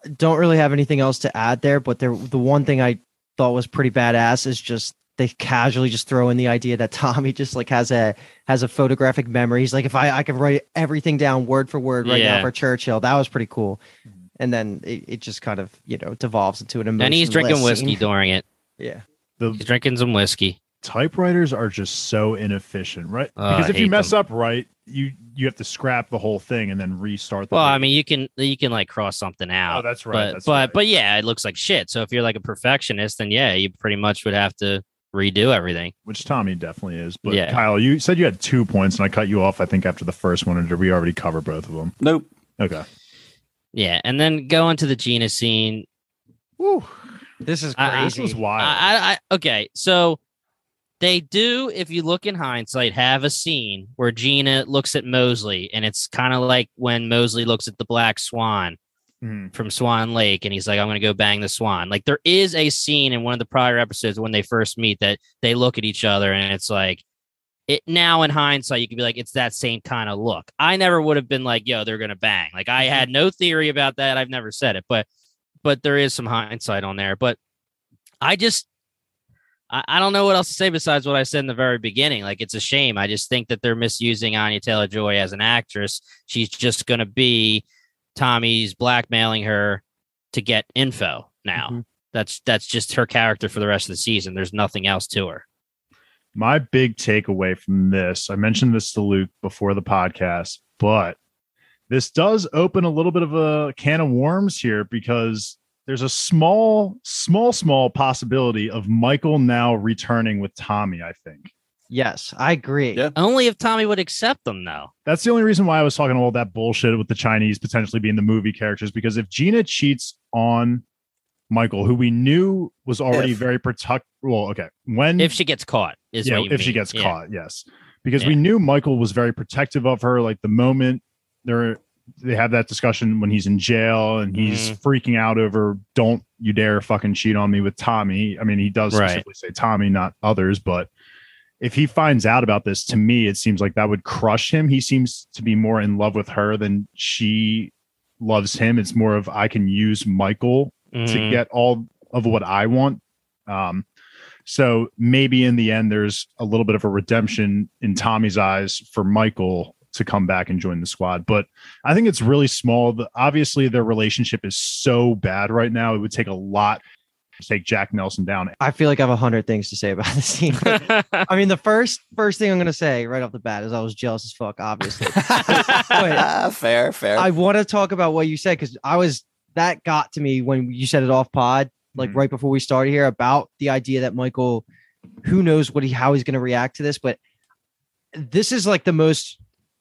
I don't really have anything else to add there, but there the one thing I thought was pretty badass is just they casually just throw in the idea that Tommy just like has a has a photographic memory. He's like, if I I could write everything down word for word right now for Churchill, that was pretty cool. Mm-hmm. And then it, it just kind of you know devolves into an emotion. and he's drinking whiskey during it. Yeah, The He's drinking some whiskey. Typewriters are just so inefficient, right? Oh, I because if you mess them. up right, you you have to scrap the whole thing and then restart the Well, whole- I mean, you can you can like cross something oh, out. Oh, that's right. but that's but right. but yeah, it looks like shit. So if you're like a perfectionist, then yeah, you pretty much would have to redo everything. which Tommy definitely is. But Yeah. Kyle, you said you had two points, and I cut you off. I think after the first one, or did we already cover both of them? Nope. Okay. Yeah, and then go into the Gina scene. Woo. this is I- I- crazy. This was wild. I, I, I okay, so they do, if you look in hindsight, have a scene where Gina looks at Mosley, and it's kind of like when Mosley looks at the black swan Mhm. from Swan Lake, and he's like, "I'm going to go bang the swan." Like there is a scene in one of the prior episodes when they first meet that they look at each other, and it's like it now in hindsight, you could be like, it's that same kind of look. I never would have been like, yo, they're gonna bang. Like I had no theory about that. I've never said it, but but there is some hindsight on there. But I just I, I don't know what else to say besides what I said in the very beginning. Like it's a shame. I just think that they're misusing Anya Taylor Joy as an actress. She's just gonna be Tommy's blackmailing her to get info now. Mhm. That's that's just her character for the rest of the season. There's nothing else to her. My big takeaway from this, I mentioned this to Luke before the podcast, but this does open a little bit of a can of worms here because there's a small, small, small possibility of Michael now returning with Tommy, I think. Yes, I agree. Yeah. Only if Tommy would accept them, though. That's the only reason why I was talking all that bullshit with the Chinese potentially being the movie characters. Because if Gina cheats on Michael, who we knew was already If. very protect, well, okay, when If she gets caught, is yeah, what you if she gets Yeah. caught, yes, because Yeah. we knew Michael was very protective of her. Like the moment they're they have that discussion when he's in jail and he's Mm-hmm. freaking out over "Don't you dare fucking cheat on me with Tommy." I mean, he does Right. specifically say Tommy, not others, but if he finds out about this, to me, it seems like that would crush him. He seems to be more in love with her than she loves him. It's more of I can use Michael to Mhm. get all of what I want. Um, so maybe in the end, there's a little bit of a redemption in Tommy's eyes for Michael to come back and join the squad. But I think it's really small. The, obviously, their relationship is so bad right now. It would take a lot to take Jack Nelson down. I feel like I have a hundred things to say about this scene. I mean, the first first thing I'm gonna say right off the bat is I was jealous as fuck. Obviously, fair, fair. I want to talk about what you said because I was that got to me when you said it off pod, like Mhm. right before we started here about the idea that Michael, who knows what he how he's gonna react to this, but this is like the most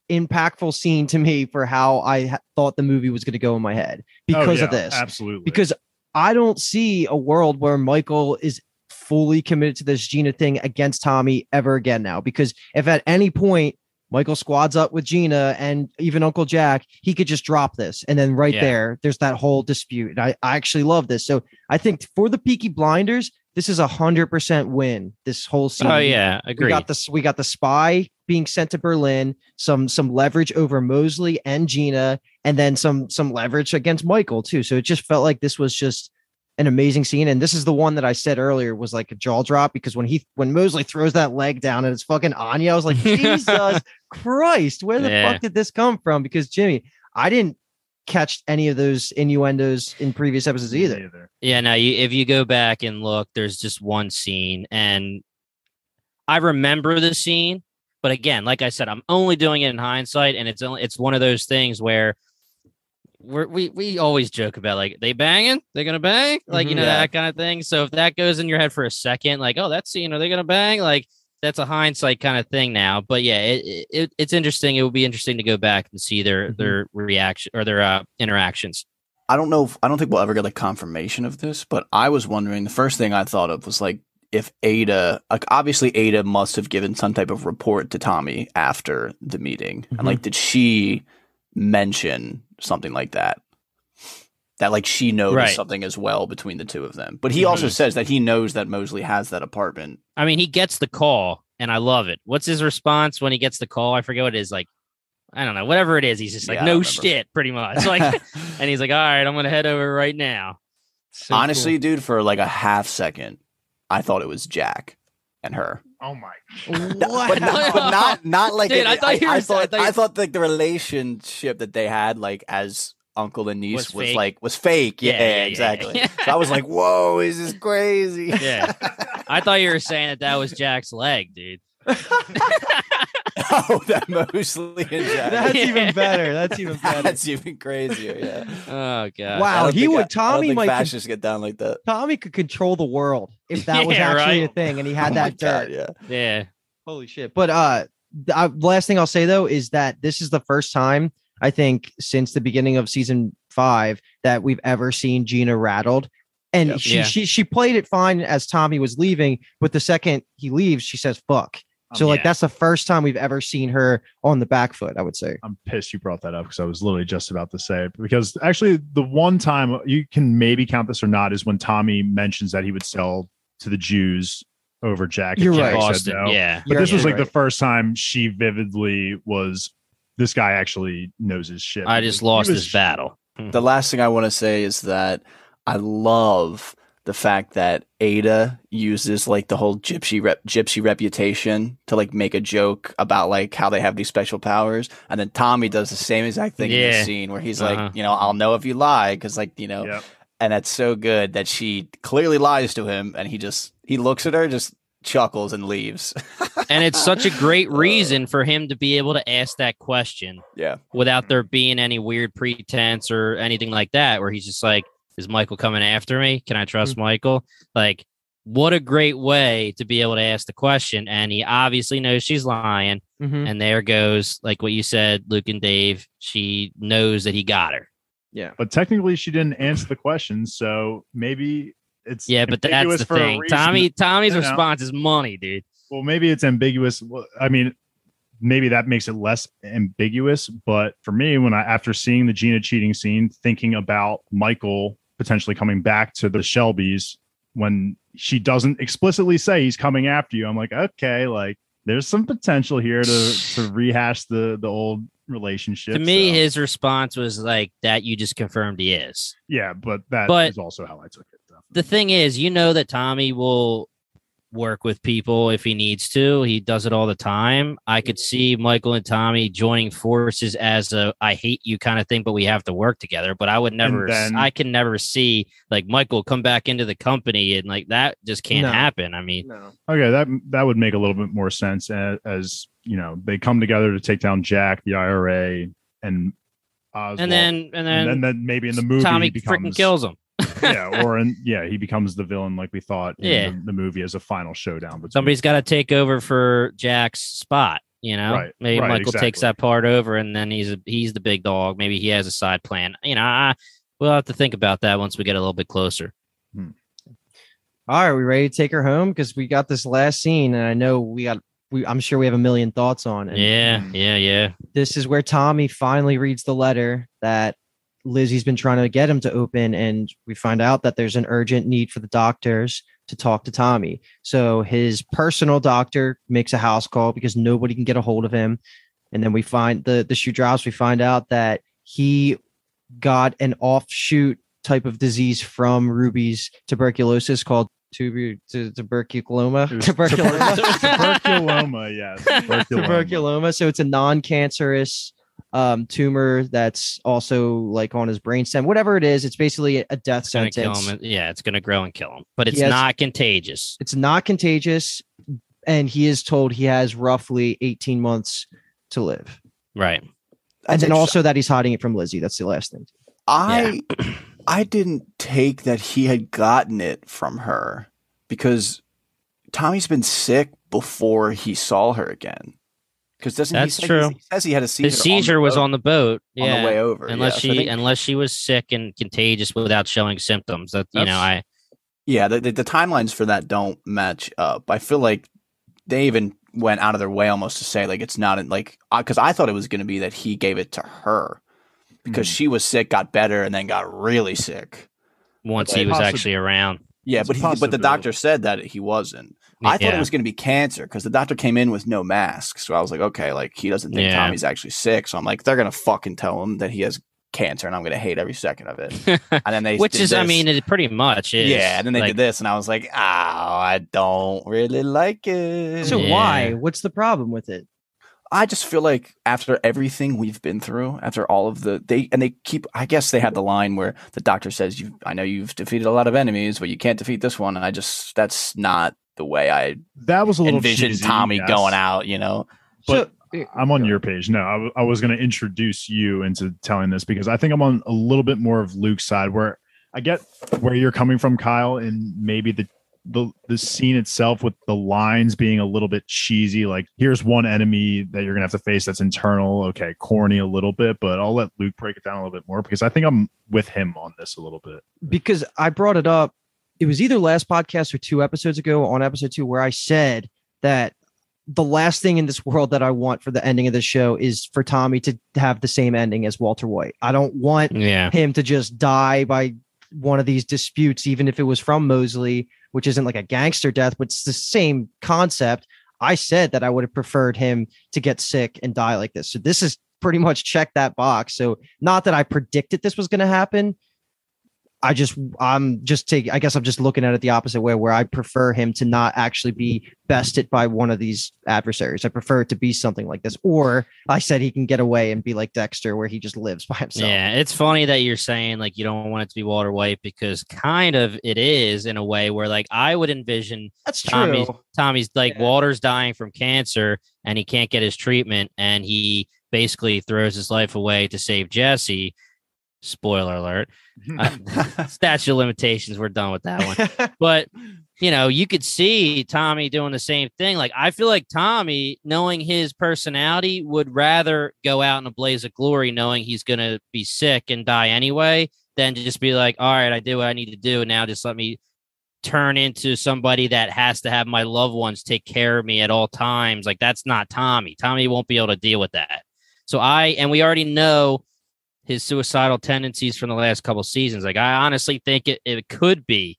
impactful scene to me for how I ha- thought the movie was gonna go in my head because Oh, of this. Absolutely. because I don't see a world where Michael is fully committed to this Gina thing against Tommy ever again now. Because if at any point Michael squads up with Gina and even Uncle Jack, he could just drop this. And then right Yeah. there, there's that whole dispute. And I, I actually love this. So I think for the Peaky Blinders, this is a hundred percent win. This whole scene. oh yeah, We got this. We got the spy being sent to Berlin, some some leverage over Mosley and Gina, and then some some leverage against Michael too. So it just felt like this was just an amazing scene. And this is the one that I said earlier was like a jaw drop because when he when Mosley throws that leg down and it's fucking Anya, I was like, Jesus Christ, where the Yeah. fuck did this come from? Because Jimmy, I didn't catch any of those innuendos in previous episodes either. Yeah, no, you, if you go back and look, there's just one scene, and I remember the scene, but again, like I said, I'm only doing it in hindsight, and it's only it's one of those things where we're, we we always joke about like they banging, they're gonna bang, like you Mhm. know Yeah. that kind of thing. So if that goes in your head for a second, like oh that scene, are they gonna bang? Like that's a hindsight kind of thing now. But yeah, it, it it's interesting. It would be interesting to go back and see their Mhm. their reaction or their uh, interactions. I don't know. If, I don't think we'll ever get like confirmation of this, but I was wondering. The first thing I thought of was like if Ada, like obviously Ada must have given some type of report to Tommy after the meeting, Mhm. and like did she mention something like that? That like she noticed Right. something as well between the two of them. But he also Mhm. says that he knows that Mosley has that apartment. I mean, he gets the call, and I love it. What's his response when he gets the call? I forget what it is. Like, I don't know, whatever it is. He's just like, Yeah, no shit, pretty much. Like, and he's like, all right, I'm gonna head over right now. So Honestly, dude, for like a half second, I thought it was Jack and her. Oh my! cool. No, but, not, but not not like Dude, it- I thought I I thought thought you- I thought like the relationship that they had like as uncle and niece Was was, like was fake. Yeah, Yeah, yeah, yeah, exactly. yeah. so I was like, "Whoa, is this crazy." Yeah. I thought you were saying that that was Jack's leg, dude. oh, that Mosley and Jack. That's Yeah. even better. That's even better. That's even crazier. Yeah. Oh god. Wow, I don't he would- I- I Tommy think might con- fascists get down like that. Tommy could control the world if that was Yeah, actually right. a thing, and he had Oh that dirt. God, yeah. Yeah. Holy shit! But uh, the uh, last thing I'll say though is that this is the first time I think since the beginning of season five that we've ever seen Gina rattled. And Yep. she, Yeah. she she played it fine as Tommy was leaving, but the second he leaves, she says "fuck." So Um, like yeah. that's the first time we've ever seen her on the back foot. I would say. I'm pissed you brought that up because I was literally just about to say it. Because actually, the one time you can maybe count this or not is when Tommy mentions that he would sell to the Jews over Jack. if You're right. said Austin, no. yeah. But You're this was like right. the first time she vividly was. This guy actually knows his shit. I just lost was- this battle. The last thing I want to say is that I love the fact that Ada uses like the whole gypsy rep- gypsy reputation to like make a joke about like how they have these special powers, and then Tommy does the same exact thing in the scene where he's Uh-huh. like, you know, I'll know if you lie because like you know, Yep. and that's so good that she clearly lies to him, and he just he looks at her, just chuckles and leaves. and it's such a great reason for him to be able to ask that question yeah, without there being any weird pretense or anything like that where he's just like is michael coming after me can i trust michael like what a great way to be able to ask the question and he obviously knows she's lying Mhm. and there goes like what you said luke and dave she knows that he got her Yeah. But technically, she didn't answer the question, so maybe it's yeah but that's the thing tommy tommy's You know. response is money dude Well, maybe it's ambiguous. I mean, maybe that makes it less ambiguous. But for me, when I after seeing the Gina cheating scene, thinking about Michael potentially coming back to the Shelbys when she doesn't explicitly say he's coming after you, I'm like, okay, like there's some potential here to to rehash the the old relationship. to me so- his response was like that you just confirmed he is yeah, but that is But- also how I took it. Definitely. the thing is, you know that Tommy will work with people if he needs to. He does it all the time. I could see Michael and Tommy joining forces as a I hate you kind of thing, but we have to work together. But I would never then- I can never see like Michael come back into the company and like that just can't No. happen. I mean, No. Okay, that that would make a little bit more sense as, as you know they come together to take down Jack, the IRA, and Oswald. and then and then, and then, maybe in the movie Tommy he freaking kills him. Yeah, or in yeah he becomes the villain like we thought in Yeah. the, the movie as a final showdown. But Somebody's got to take over for Jack's spot. You know, Right, maybe right, Michael takes that part over, and then he's a, he's the big dog. Maybe he has a side plan. You know, I, we'll have to think about that once we get a little bit closer. All right, we ready to take her home because we got this last scene, and I know we got. We, I'm sure we have a million thoughts on it. Yeah, Mm. yeah, yeah. This is where Tommy finally reads the letter that Lizzie's been trying to get him to open, and we find out that there's an urgent need for the doctors to talk to Tommy. So his personal doctor makes a house call because nobody can get a hold of him, and then we find the the shoe drops. We find out that he got an offshoot type of disease from Ruby's tuberculosis called tuber, tu- tuberculoma. It Tuberculoma. tuberculoma, yes, tuberculoma. tuberculoma. So it's a non-cancerous um, tumor that's also like on his brainstem. Whatever it is, it's basically a death It's gonna kill sentence. him. Yeah, it's gonna grow and kill him, but it's has- not contagious. It's not contagious, and he is told he has roughly 18 months to live. Right. And then also that he's hiding it from Lizzie. That's the last thing. I I didn't take that he had gotten it from her because Tommy's been sick before he saw her again. Because doesn't That's he say true. He says he had a seizure. His seizure on the was boat- on the boat. on Yeah. the way over. Unless yeah. So she think- unless she was sick and contagious without showing symptoms. That you know, I yeah, the, the, the timelines for that don't match up. I feel like they even went out of their way almost to say like it's not in, like because I thought it was going to be that he gave it to her because Hmm. she was sick, got better, and then got really sick. once But he was possi- actually around. Yeah, It's but he, but the doctor said that he wasn't. I thought Yeah. it was going to be cancer because the doctor came in with no mask. So I was like, okay, like he doesn't think Yeah. Tommy's actually sick. So I'm like, they're going to fucking tell him that he has cancer, and I'm going to hate every second of it. And then they, Which did is, I mean, it pretty much is. yeah. And then they Like, did this, and I was like, oh, I don't really like it. So Yeah. why? What's the problem with it? I just feel like after everything we've been through, after all of the they and they keep I guess they had the line where the doctor says you I know you've defeated a lot of enemies, but you can't defeat this one and I just that's not the way I That was a little envisioned cheesy, Tommy yes. going out, you know. But so, I'm on your page. No, I, w- I was going to introduce you into telling this because I think I'm on a little bit more of Luke's side where I get where you're coming from, Kyle, and maybe the the the scene itself with the lines being a little bit cheesy. Like, here's one enemy that you're gonna have to face that's internal. Okay, corny a little bit, but I'll let Luke break it down a little bit more because I think I'm with him on this a little bit. because I brought it up. It was either last podcast or two episodes ago on episode two where I said that the last thing in this world that I want for the ending of the show is for Tommy to have the same ending as Walter White. I don't want yeah. him to just die by one of these disputes, even if it was from Mosley, which isn't like a gangster death, but it's the same concept. I said that I would have preferred him to get sick and die like this. So this is pretty much checked that box. So not that I predicted this was going to happen, I just I'm just taking I guess I'm just looking at it the opposite way where I prefer him to not actually be bested by one of these adversaries. I prefer it to be something like this. Or I said he can get away and be like Dexter where he just lives by himself. Yeah, it's funny that you're saying like you don't want it to be Walter White because kind of it is in a way where like I would envision That's true. Tommy's Tommy's like Yeah. Walter's dying from cancer and he can't get his treatment and he basically throws his life away to save Jesse. Spoiler alert. Uh, statute of limitations, we're done with that one. but you know, you could see Tommy doing the same thing. Like I feel like Tommy, knowing his personality, would rather go out in a blaze of glory, knowing he's gonna be sick and die anyway, than to just be like, all right, I did what I need to do. Now just let me turn into somebody that has to have my loved ones take care of me at all times. Like that's not Tommy. Tommy won't be able to deal with that. So I and we already know his suicidal tendencies from the last couple seasons. Like I honestly think it, it could be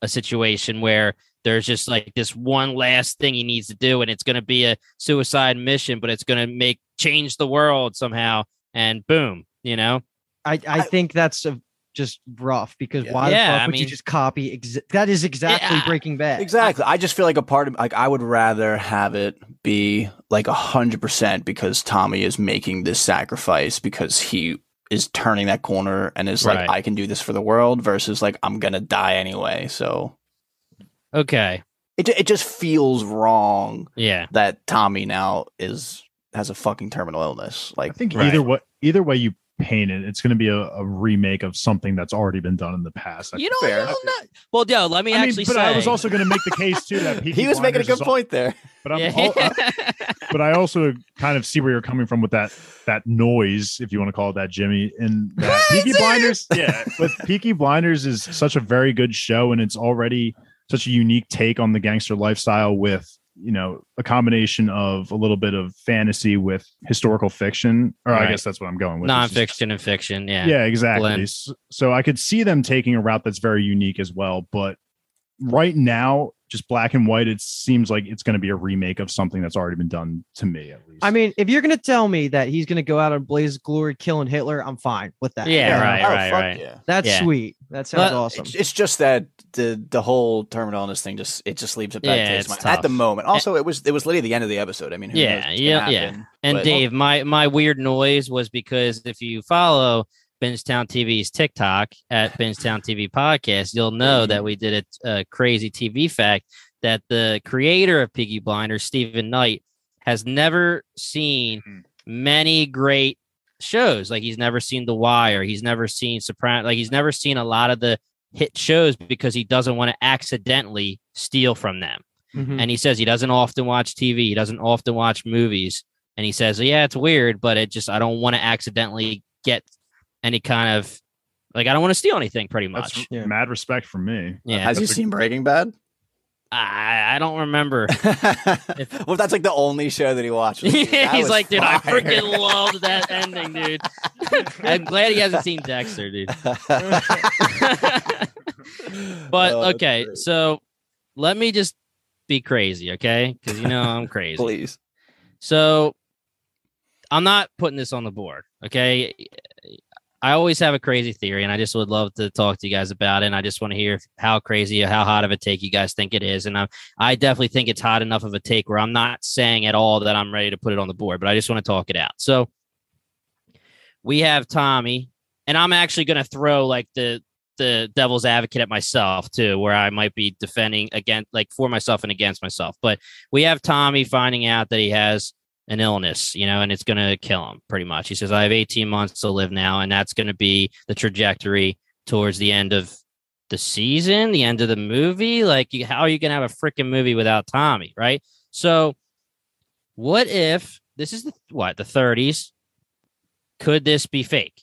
a situation where there's just like this one last thing he needs to do and it's going to be a suicide mission but it's going to make change the world somehow and boom you know I, I I- think that's a, just rough because Yeah. why the fuck I would you just copy? Exa- that is exactly Yeah. Breaking Bad. Exactly. I just feel like a part of like I would rather have it be like a hundred percent because Tommy is making this sacrifice because he is turning that corner and is like Right. I can do this for the world versus like I'm gonna die anyway. So okay it it just feels wrong yeah that Tommy now is has a fucking terminal illness. Like I think Right. either way, either way you paint it, it's going to be a, a remake of something that's already been done in the past. I you know, Fair. not, well Joe, let me I mean, actually but say I was also going to make the case too that Peaky he was making a good is al- point there. But I'm yeah. al- uh, but I also kind of see where you're coming from with that that noise, if you want to call it that, Jimmy. And that Peaky Blinders, yeah, with Peaky Blinders is such a very good show, and it's already such a unique take on the gangster lifestyle with you know a combination of a little bit of fantasy with historical fiction, or I guess that's what I'm going with. Nonfiction and fiction yeah yeah, exactly. blend. S- So I could see them taking a route that's very unique as well. But right now, just black and white, it seems like it's going to be a remake of something that's already been done to me, at least. I mean, if you're gonna tell me that he's gonna go out on Blaze of Glory killing Hitler, I'm fine with that. Yeah, Yeah. right Oh, right fuck right Yeah. That's Yeah. sweet. That sounds Well, awesome. It's, it's just that the the whole terminal illness thing just it just leaves a bad Yeah, taste it's my- at the moment. Also, it was it was literally the end of the episode. I mean, who Yeah, knows yeah, gonna yeah. And but- Dave, my my weird noise was because if you follow Bingetown TV's TikTok at Bingetown TV Podcast, you'll know that we did a, a crazy TV fact that the creator of Peaky Blinders, Steven Knight, has never seen Mhm. many great shows. Like he's never seen The Wire, he's never seen Soprano, like he's never seen a lot of the hit shows because he doesn't want to accidentally steal from them Mhm. and he says he doesn't often watch TV, he doesn't often watch movies, and he says, "Yeah, it's weird, but it just I don't want to accidentally get any kind of like I don't want to steal anything, pretty that's much." Yeah. mad respect from me. Yeah, Has he That's a- seen Breaking Bad? I, I don't remember. well, if that's like the only show that he watches. He's that was like, dude, I freaking loved that ending, dude. I'm glad he hasn't seen Dexter, dude. But Oh, okay, so let me just be crazy, okay? Because you know I'm crazy. please. So I'm not putting this on the board. Okay. I always have a crazy theory, and I just would love to talk to you guys about it. And I just want to hear how crazy, how hot of a take you guys think it is. And I, I definitely think it's hot enough of a take where I'm not saying at all that I'm ready to put it on the board, but I just want to talk it out. So we have Tommy, and I'm actually going to throw like the the devil's advocate at myself too, where I might be defending against, like for myself and against myself. But we have Tommy finding out that he has an illness, you know, and it's going to kill him pretty much. He says, I have 18 months to live now, and that's going to be the trajectory towards the end of the season, the end of the movie. Like, you, how are you going to have a freaking movie without Tommy, right? So, what if this is the what the 30s? Could this be fake?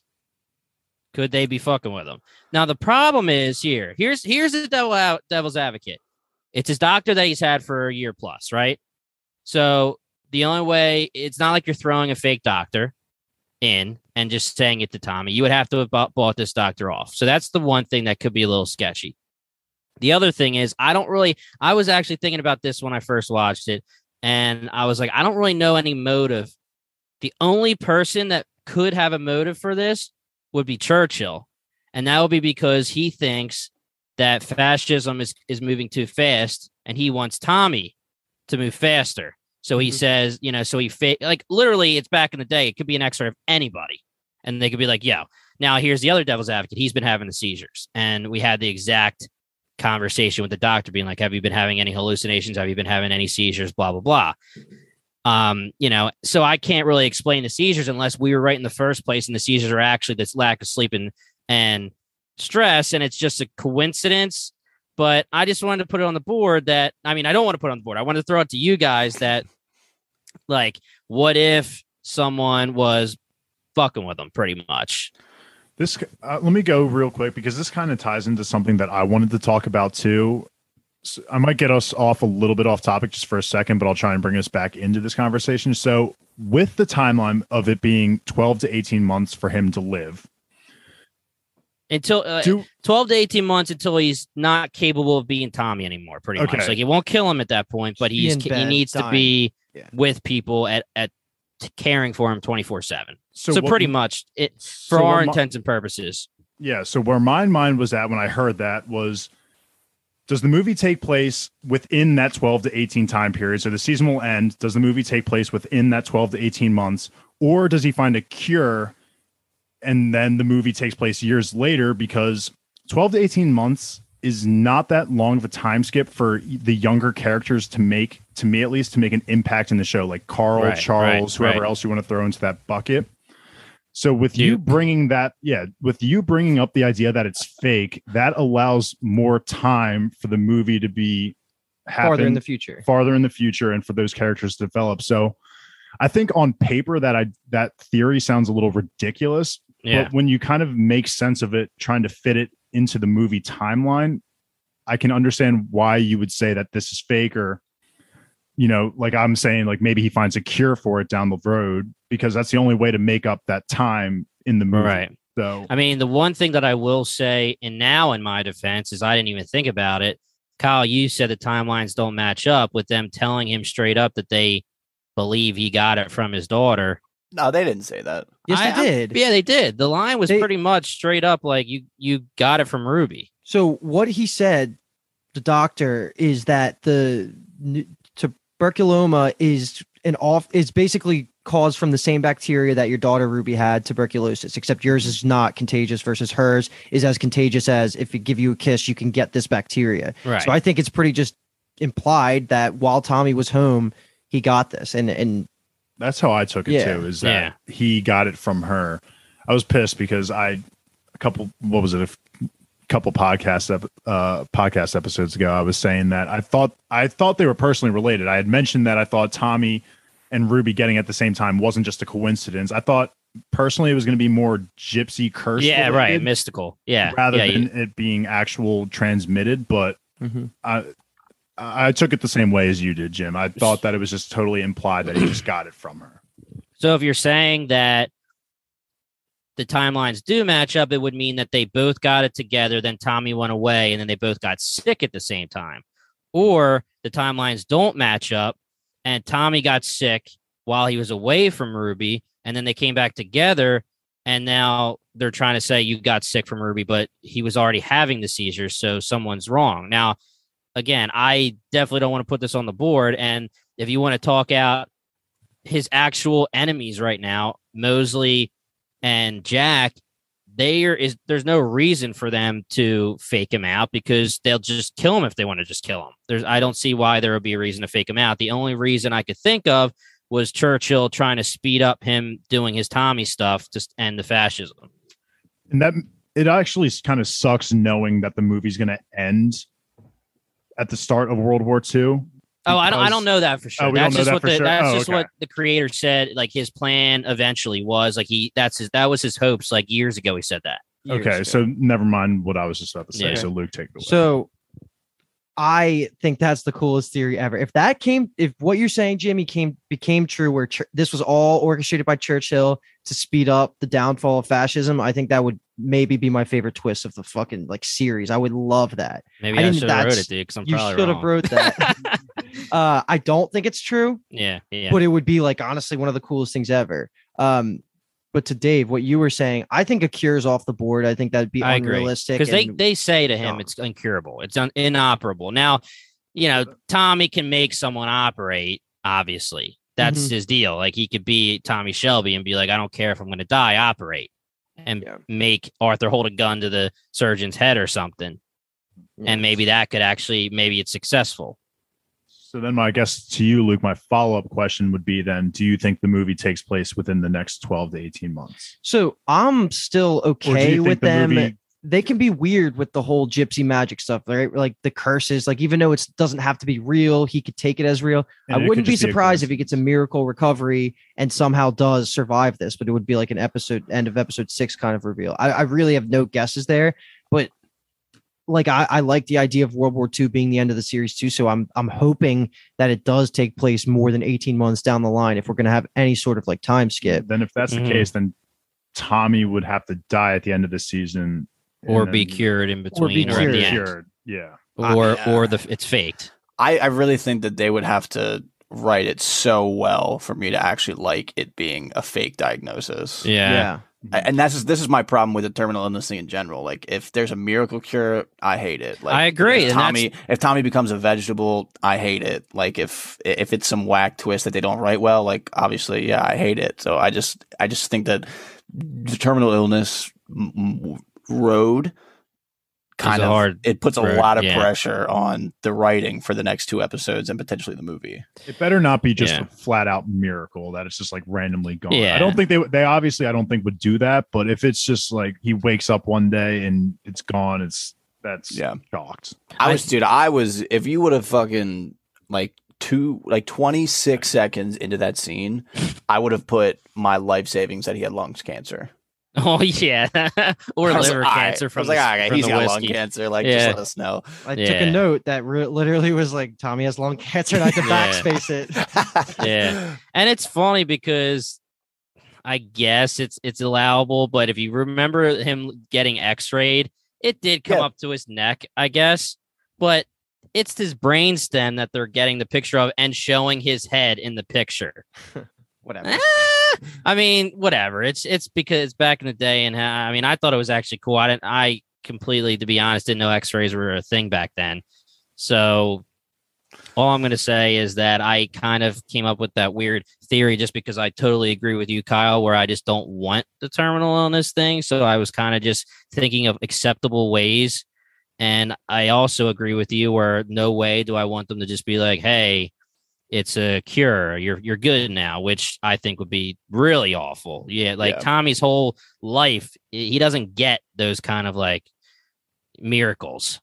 Could they be fucking with him? Now the problem is here. Here's here's the devil out, devil's advocate. It's his doctor that he's had for a year plus, right? So the only way it's not like you're throwing a fake doctor. in and just saying it to Tommy. You would have to have bought, this doctor off. So that's the one thing that could be a little sketchy. The other thing is, I don't really, I was actually thinking about this when I first watched it. And I was like, I don't really know any motive. The only person that could have a motive for this would be Churchill. And that would be because he thinks that fascism is, is moving too fast and he wants Tommy to move faster. So he Mhm. says, you know, so he fa- like literally it's back in the day. It could be an X-ray of anybody. And they could be like, yo, now here's the other devil's advocate. He's been having the seizures. And we had the exact conversation with the doctor being like, have you been having any hallucinations? Have you been having any seizures? Blah, blah, blah. Um, you know, so I can't really explain the seizures unless we were right in the first place and the seizures are actually this lack of sleep and and stress and it's just a coincidence. But I just wanted to put it on the board that I mean, I don't want to put on the board. I wanted to throw it to you guys that like, what if someone was fucking with them pretty much? This uh, let me go real quick because this kind of ties into something that I wanted to talk about too. So I might get us off a little bit off topic just for a second, but I'll try and bring us back into this conversation. So, with the timeline of it being 12 to 18 months for him to live, Until uh, do 12 to 18 months until he's not capable of being Tommy anymore, pretty Okay. much. Like it won't kill him at that point, but Be he's in he bed, needs to be Yeah. with people at at t- caring for him 24/7. So, what- pretty much it for so our my- intents and purposes. Yeah. So where my mind was at when I heard that was does the movie take place within that 12 to 18 time period? So the season will end. Does the movie take place within that 12 to 18 months? Or does he find a cure and then the movie takes place years later? Because 12 to 18 months is not that long of a time skip for the younger characters to make, to me at least, to make an impact in the show, like Karl, Right, Charles, right, whoever right. else you want to throw into that bucket. So with you bringing that, yeah, with you bringing up the idea that it's fake, that allows more time for the movie to be happen farther in the future. farther in the future and for those characters to develop. So I think on paper that I that theory sounds a little ridiculous, Yeah. but when you kind of make sense of it, trying to fit it into the movie timeline, I can understand why you would say that this is fake or you know, like I'm saying, like maybe he finds a cure for it down the road because that's the only way to make up that time in the movie. Right. So I mean, the one thing that I will say, and now in my defense, is I didn't even think about it. Kyle, you said the timelines don't match up with them telling him straight up that they believe he got it from his daughter. No, they didn't say that. Yes, I- they I- did. Yeah, they did. The line was They- pretty much straight up like you you got it from Ruby. So what he said, the doctor, is that the tuberculoma is an off is basically caused from the same bacteria that your daughter Ruby had, tuberculosis, except yours is not contagious versus hers is as contagious as if you give you a kiss, you can get this bacteria. Right. So I think it's pretty just implied that while Tommy was home, he got this. And and that's how I took it Yeah. too. Is that he got it from her? I was pissed because I a couple what was it a f- couple podcast ep- uh podcast episodes ago I was saying that I thought I thought they were personally related. I had mentioned that I thought Tommy and Ruby getting at the same time wasn't just a coincidence. I thought personally it was going to be more gypsy curse yeah, right. Mystical. Yeah. rather yeah, than you- it being actual transmitted, but Mhm. I I took it the same way as you did, Jim. I thought that it was just totally implied that he just got it from her. so if you're saying that the timelines do match up, it would mean that they both got it together, then Tommy went away, and then they both got sick at the same time. Or the timelines don't match up, and Tommy got sick while he was away from Ruby, and then they came back together, and now they're trying to say you got sick from Ruby, but he was already having the seizures, so someone's wrong. Now, again, I definitely don't want to put this on the board, and if you want to talk out his actual enemies right now, Mosley and Jack, there is there's no reason for them to fake him out because they'll just kill him if they want to just kill him. There's I don't see why there would be a reason to fake him out. The only reason I could think of was Churchill trying to speed up him doing his Tommy stuff to end the fascism. And that it actually kind of sucks knowing that the movie's going to end at the start of World War II. Oh, I don't I don't know that for sure. Oh, that's just that what the sure? that's Oh, just okay. what the creator said like his plan eventually was like he that's his that was his hopes like years ago he said that. years Okay, ago. so never mind what I was just about to say. Yeah. So Luke, take it away. So I think that's the coolest theory ever. If that came, if what you're saying, Jimmy, came became true, where Ch- this was all orchestrated by Churchill to speed up the downfall of fascism, I think that would maybe be my favorite twist of the fucking like series. I would love that. Maybe I I, should have wrote it, dude, because I'm you should have wrote that. uh, I don't think it's true, yeah, yeah. but it would be like honestly one of the coolest things ever. Um, but to Dave, what you were saying, I think a cure is off the board. I think that'd be I unrealistic. because they they say to him dumb. it's incurable it's un- inoperable now you know tommy can make someone operate obviously that's Mhm. his deal like he could be tommy shelby and be like i don't care if i'm going to die operate Mm. and Yeah. make arthur hold a gun to the surgeon's head or something and mm. maybe that could actually maybe it's successful So then, my guess to you, Luke, my follow up question would be: Then, do you think the movie takes place within the next twelve to eighteen months? So I'm still Or do you okay think with the them. Movie- They can be weird with the whole gypsy magic stuff, right? Like the curses, like even though it doesn't have to be real, he could take it as real. and I wouldn't be just a surprised if he gets a miracle recovery and somehow does survive this, but it would be like an episode end of episode six kind of reveal. I, I really have no guesses there, but like I, I like the idea of World War II being the end of the series too. So I'm I'm hoping that it does take place more than 18 months down the line if we're gonna have any sort of like time skip. Then, if that's Mhm. the case, then Tommy would have to die at the end of the season, or be cured in be between or, at the cured. end cured. Yeah. or yeah. or the it's faked I, I really think that they would have to write it so well for me to actually like it being a fake diagnosis. yeah, I- and that's just, this is my problem with the terminal illness thing in general. Like, if there's a miracle cure, I hate it. Like, I agree, If Tommy, if Tommy becomes a vegetable, I hate it. Like, if if it's some whack twist that they don't write well, like obviously, yeah, I hate it. So I just I just think that the terminal illness m- m- road kind a of hard it puts a lot of yeah. pressure on the writing for the next two episodes and potentially the movie. It better not be just Yeah. a flat out miracle that it's just like randomly gone. Yeah. I don't think they they obviously I don't think would do that, but if it's just like he wakes up one day and it's gone, it's that's Yeah. shocked. I I- was, dude. I was. If you would have fucking like two, like twenty six seconds into that scene, I would have put my life savings that he had lung cancer oh yeah or liver like, all right. cancer I from was like, the, all right, from he's the got whiskey. lung cancer. Like, Yeah. just let us know. I took a note that re- literally was like Tommy has lung cancer and I had to Yeah. backspace it. Yeah. and it's funny because I guess it's it's allowable, but if you remember him getting X-rayed, it did come Yeah. up to his neck, I guess. But it's his brainstem that they're getting the picture of and showing his head in the picture. Whatever. Ah, I mean, whatever. It's it's because back in the day, and I mean, I thought it was actually cool. I didn't. I completely, to be honest, didn't know X-rays were a thing back then. So all I'm going to say is that I kind of came up with that weird theory just because I totally agree with you, Kyle, where I just don't want the terminal on this thing. So I was kind of just thinking of acceptable ways. And I also agree with you where no way do I want them to just be like, hey, it's a cure. You're you're good now, which I think would be really awful. Yeah, like Yeah. Tommy's whole life, he doesn't get those kind of like miracles.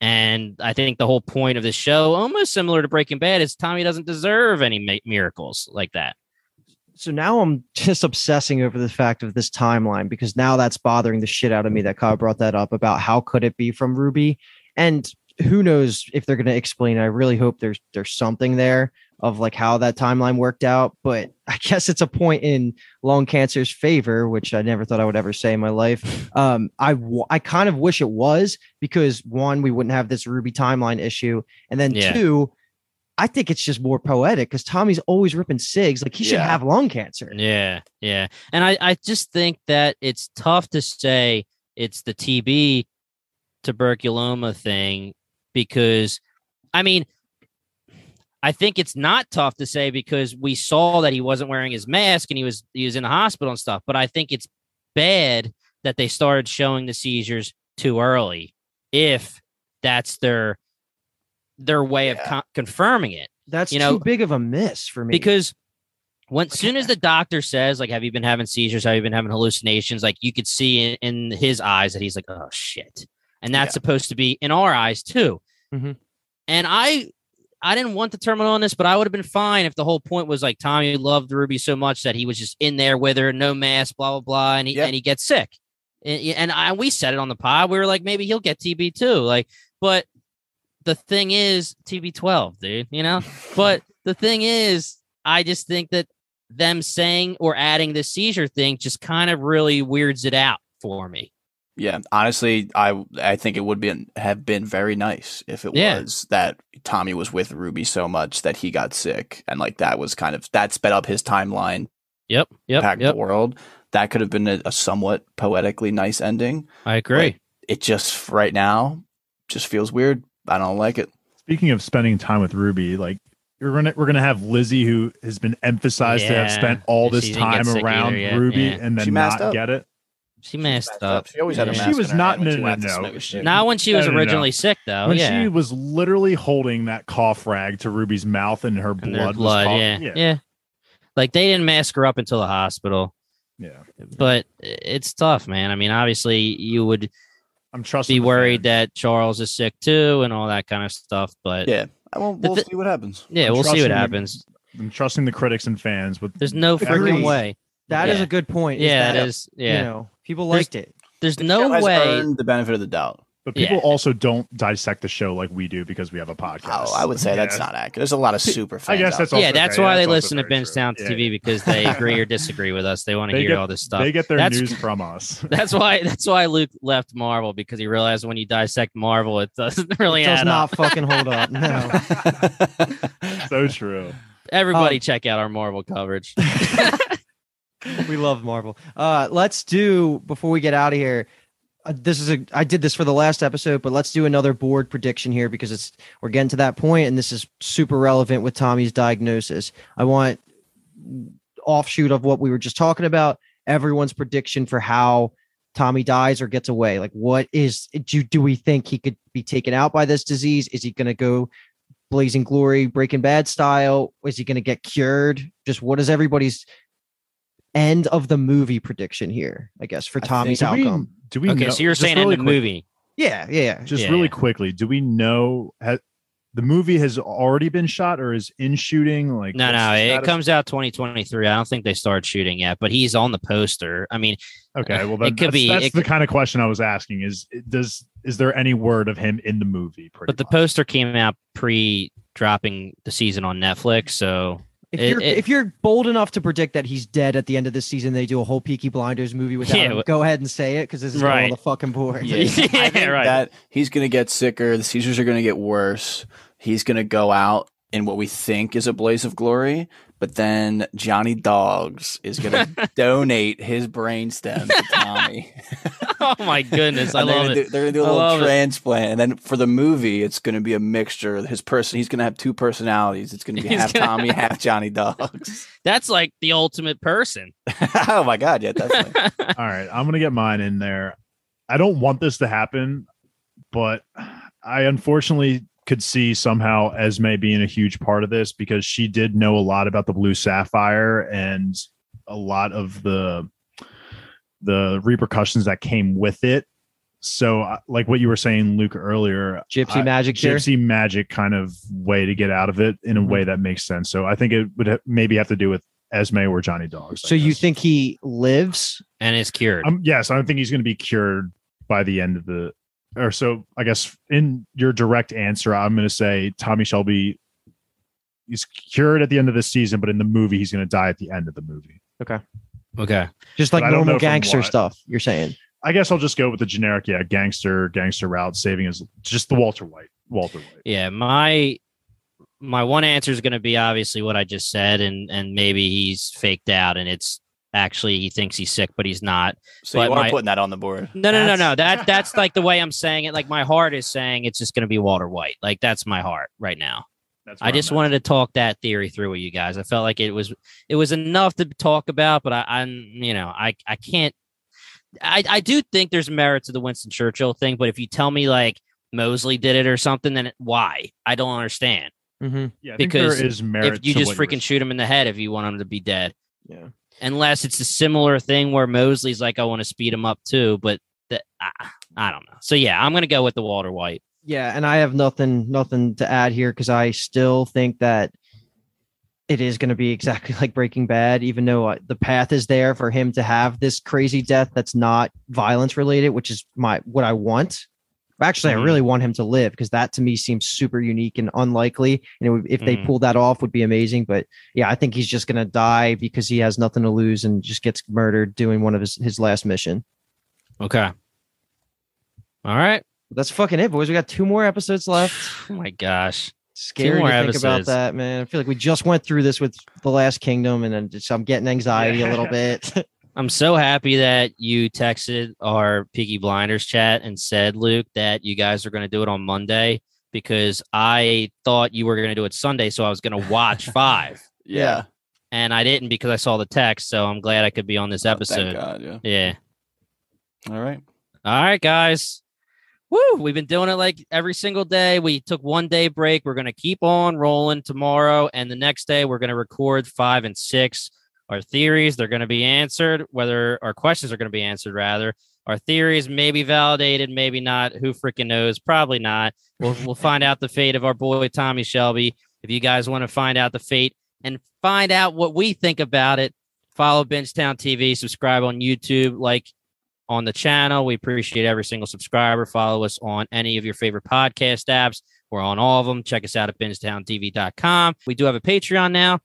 And I think the whole point of the show, almost similar to Breaking Bad, is Tommy doesn't deserve any ma- miracles like that. so now I'm just obsessing over the fact of this timeline because now that's bothering the shit out of me that Kyle brought that up about how could it be from Ruby and who knows if they're going to explain it. I really hope there's there's something there of like how that timeline worked out, but I guess it's a point in lung cancer's favor, which I never thought I would ever say in my life. Um, I w- I kind of wish it was because one, we wouldn't have this Ruby timeline issue, and then Yeah. two, I think it's just more poetic because Tommy's always ripping cigs. Like he should have lung cancer. Yeah, yeah. And I, I just think that it's tough to say it's the TB tuberculoma thing because, I mean, I think it's not tough to say because we saw that he wasn't wearing his mask and he was he was in the hospital and stuff. But I think it's bad that they started showing the seizures too early. If that's their their way of con- confirming it That's You know, too big of a miss for me. because when soon as the doctor says like have you been having seizures have you been having hallucinations like you could see in, in his eyes that he's like oh shit and that's Yeah. supposed to be in our eyes too Mhm. and i i didn't want the terminal illness but i would have been fine if the whole point was like tommy loved ruby so much that he was just in there with her no mask blah blah blah and he, Yep. and he gets sick and, and I, we said it on the pod we were like maybe he'll get tb too like but the thing is TB12, dude, you know? but the thing is, I just think that them saying or adding the seizure thing just kind of really weirds it out for me. Yeah, honestly, I I think it would be have been very nice if it Yeah. was that Tommy was with Ruby so much that he got sick and like that was kind of that sped up his timeline, Yep. Yep. impact Yep. the world. That could have been a, a somewhat poetically nice ending. I agree. It just right now just feels weird. I don't like it. Speaking of spending time with Ruby, like you're gonna we're gonna have Lizzie, who has been emphasized to have spent all this time around either yet, Ruby yeah. and then not up. get it. She messed up. She always had a mask. She was not- no, no, no. smoke a shit. Not when she was No, no, no. originally sick, though. when yeah. she was literally holding that cough rag to Ruby's mouth and her and blood, was blood, cough- yeah. yeah. Like they didn't mask her up until the hospital, yeah. but it's tough, man. I mean, obviously you would I'm trusting. be worried that Charles is sick too and all that kind of stuff. But yeah, Yeah. I won't, we'll thi- see what happens. I'm we'll see trusting what the- happens. I'm trusting the critics and fans, but There's no freaking way. That is Yeah. a good point. Yeah, that, it is. Yeah. You know, people There's- liked it. There's The no show has way. earned the benefit of the doubt. but people Yeah. also don't dissect the show like we do because we have a podcast. Oh, I would say that's not accurate. There's a lot of super fans. I guess that's also yeah, that's okay. why they That's also listen to very Ben's true. Yeah, TV because they agree or disagree with us. They want to hear get- all this stuff. They get their That's- news from us. That's why. That's why Luke left Marvel because he realized when you dissect Marvel, it doesn't really It does add not up. fucking hold up. No. so true. Everybody, Um, check out our Marvel coverage. We love Marvel. Uh, let's do before we get out of here. Uh, this is a I did this for the last episode, but let's do another board prediction here because it's we're getting to that point, and this is super relevant with Tommy's diagnosis. I want offshoot of what we were just talking about. Everyone's prediction for how Tommy dies or gets away. Like, what is do do we think he could be taken out by this disease? Is he going to go Blazing Glory, Breaking Bad style? Is he going to get cured? Just what is everybody's end of the movie prediction here? I guess for I Tommy's Do we, do we okay, know, so you're just saying in really the quick- movie? Yeah, yeah, yeah. Just Yeah, really yeah. quickly, do we know ha, the movie has already been shot or is in shooting? Like No, no, it status? comes out 2023. I don't think they started shooting yet, but he's on the poster. I mean, Okay, uh, well, it could that's, be- That's it the could- kind of question I was asking. Is does is there any word of him in the movie? Pretty but the poster came out pre dropping the season on Netflix, so If It- you're it- if you're bold enough to predict that he's dead at the end of this season, they do a whole Peaky Blinders movie without Yeah, him. Go ahead and say it because this is going on the fucking board. Yeah, Yeah, I think right. that he's going to get sicker. The seizures are going to get worse. He's going to go out in what we think is a blaze of glory, but then Johnny Dogs is going to donate his brainstem to Tommy. oh my goodness, I they're love gonna it. Do, they're going to do a I little love it. transplant, and then for the movie, it's going to be a mixture. His person, he's going to have two personalities. It's going to be He's half gonna- Tommy, half Johnny Dogs. That's like the ultimate person. oh my god, yeah, definitely. All right, I'm gonna get mine in there. I don't want this to happen, but I unfortunately could see somehow Esme being a huge part of this because she did know a lot about the blue sapphire and a lot of the the repercussions that came with it. So, uh, like what you were saying, Luke, earlier, Gypsy I- magic here. gypsy magic kind of way to get out of it in a way that makes sense. So, I think it would ha- maybe have to do with Esme or Johnny Dogs. So you think he lives? and is cured. Um, yes, I don't think he's going to be cured by the end of the. Or so I guess in your direct answer, I'm going to say Tommy Shelby. He's cured at the end of the season, but in the movie, he's going to die at the end of the movie. okay. Okay. Just like I don't know normal gangster stuff. You're saying? I guess I'll just go with the generic, yeah, gangster, gangster route, saving his just the Walter White, Walter White. Yeah, my my one answer is going to be obviously what I just said, and and maybe he's faked out, and it's actually he thinks he's sick, but he's not. So But you are my- putting that on the board. No, no, no, no. That that's like the way I'm saying it. Like my heart is saying it's just going to be Walter White. Like that's my heart right now. That's I just I'm at. wanted to talk that theory through with you guys. I felt like it was it was enough to talk about, but I, I'm you know I I can't. I I do think there's merit to the Winston Churchill thing, but if you tell me like Mosley did it or something, then it- why? I don't understand. Mm-hmm. Yeah, I think because there is merit. if you to just freaking shoot him in the head if you want him to be dead, Yeah. Unless it's a similar thing where Mosley's like I want to speed him up too, but that I, I don't know. So yeah, I'm gonna go with the Walter White. Yeah, and I have nothing nothing to add here because I still think that it is going to be exactly like Breaking Bad, even though uh, the path is there for him to have this crazy death that's not violence related, which is my what I want. Actually, Mhm. I really want him to live because that to me seems super unique and unlikely. And it would, if they Mhm. pulled that off, would be amazing. But yeah, I think he's just gonna die because he has nothing to lose and just gets murdered doing one of his his last mission. Okay. All right. That's fucking it, boys. We got two more episodes left. Oh my gosh. Scary more to think about that, man. I feel like we just went through this with the Last Kingdom, and then just, I'm getting anxiety a little bit. I'm so happy that you texted our Peaky Blinders chat and said, Luke, that you guys are going to do it on Monday because I thought you were going to do it Sunday. So I was going to watch five Yeah. and I didn't because I saw the text. So I'm glad I could be on this Oh, episode. God, yeah. yeah. All right. All right, guys. Woo! We've been doing it like every single day. We took one day break. We're going to keep on rolling tomorrow. And the next day, we're going to record five and six. Our theories, they're going to be answered, whether our questions are going to be answered, rather. Our theories may be validated, maybe not. Who freaking knows? Probably not. We'll, we'll find out the fate of our boy, Tommy Shelby. If you guys want to find out the fate and find out what we think about it, follow Bingetown TV, subscribe on YouTube, like on the channel. We appreciate every single subscriber. Follow us on any of your favorite podcast apps. We're on all of them. Check us out at bingetowntv.com. We do have a Patreon now,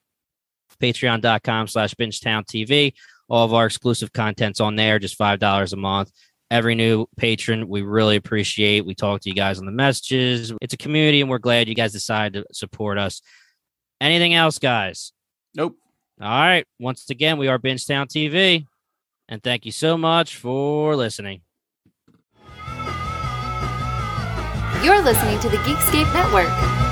patreon.com slash bingetowntv. All of our exclusive content's on there, just $5 a month. Every new patron, we really appreciate. We talk to you guys on the messages. It's a community, and we're glad you guys decided to support us. Anything else, guys? Nope. All right. Once again, we are Bingetown TV. And thank you so much for listening. You're listening to the Geekscape Network.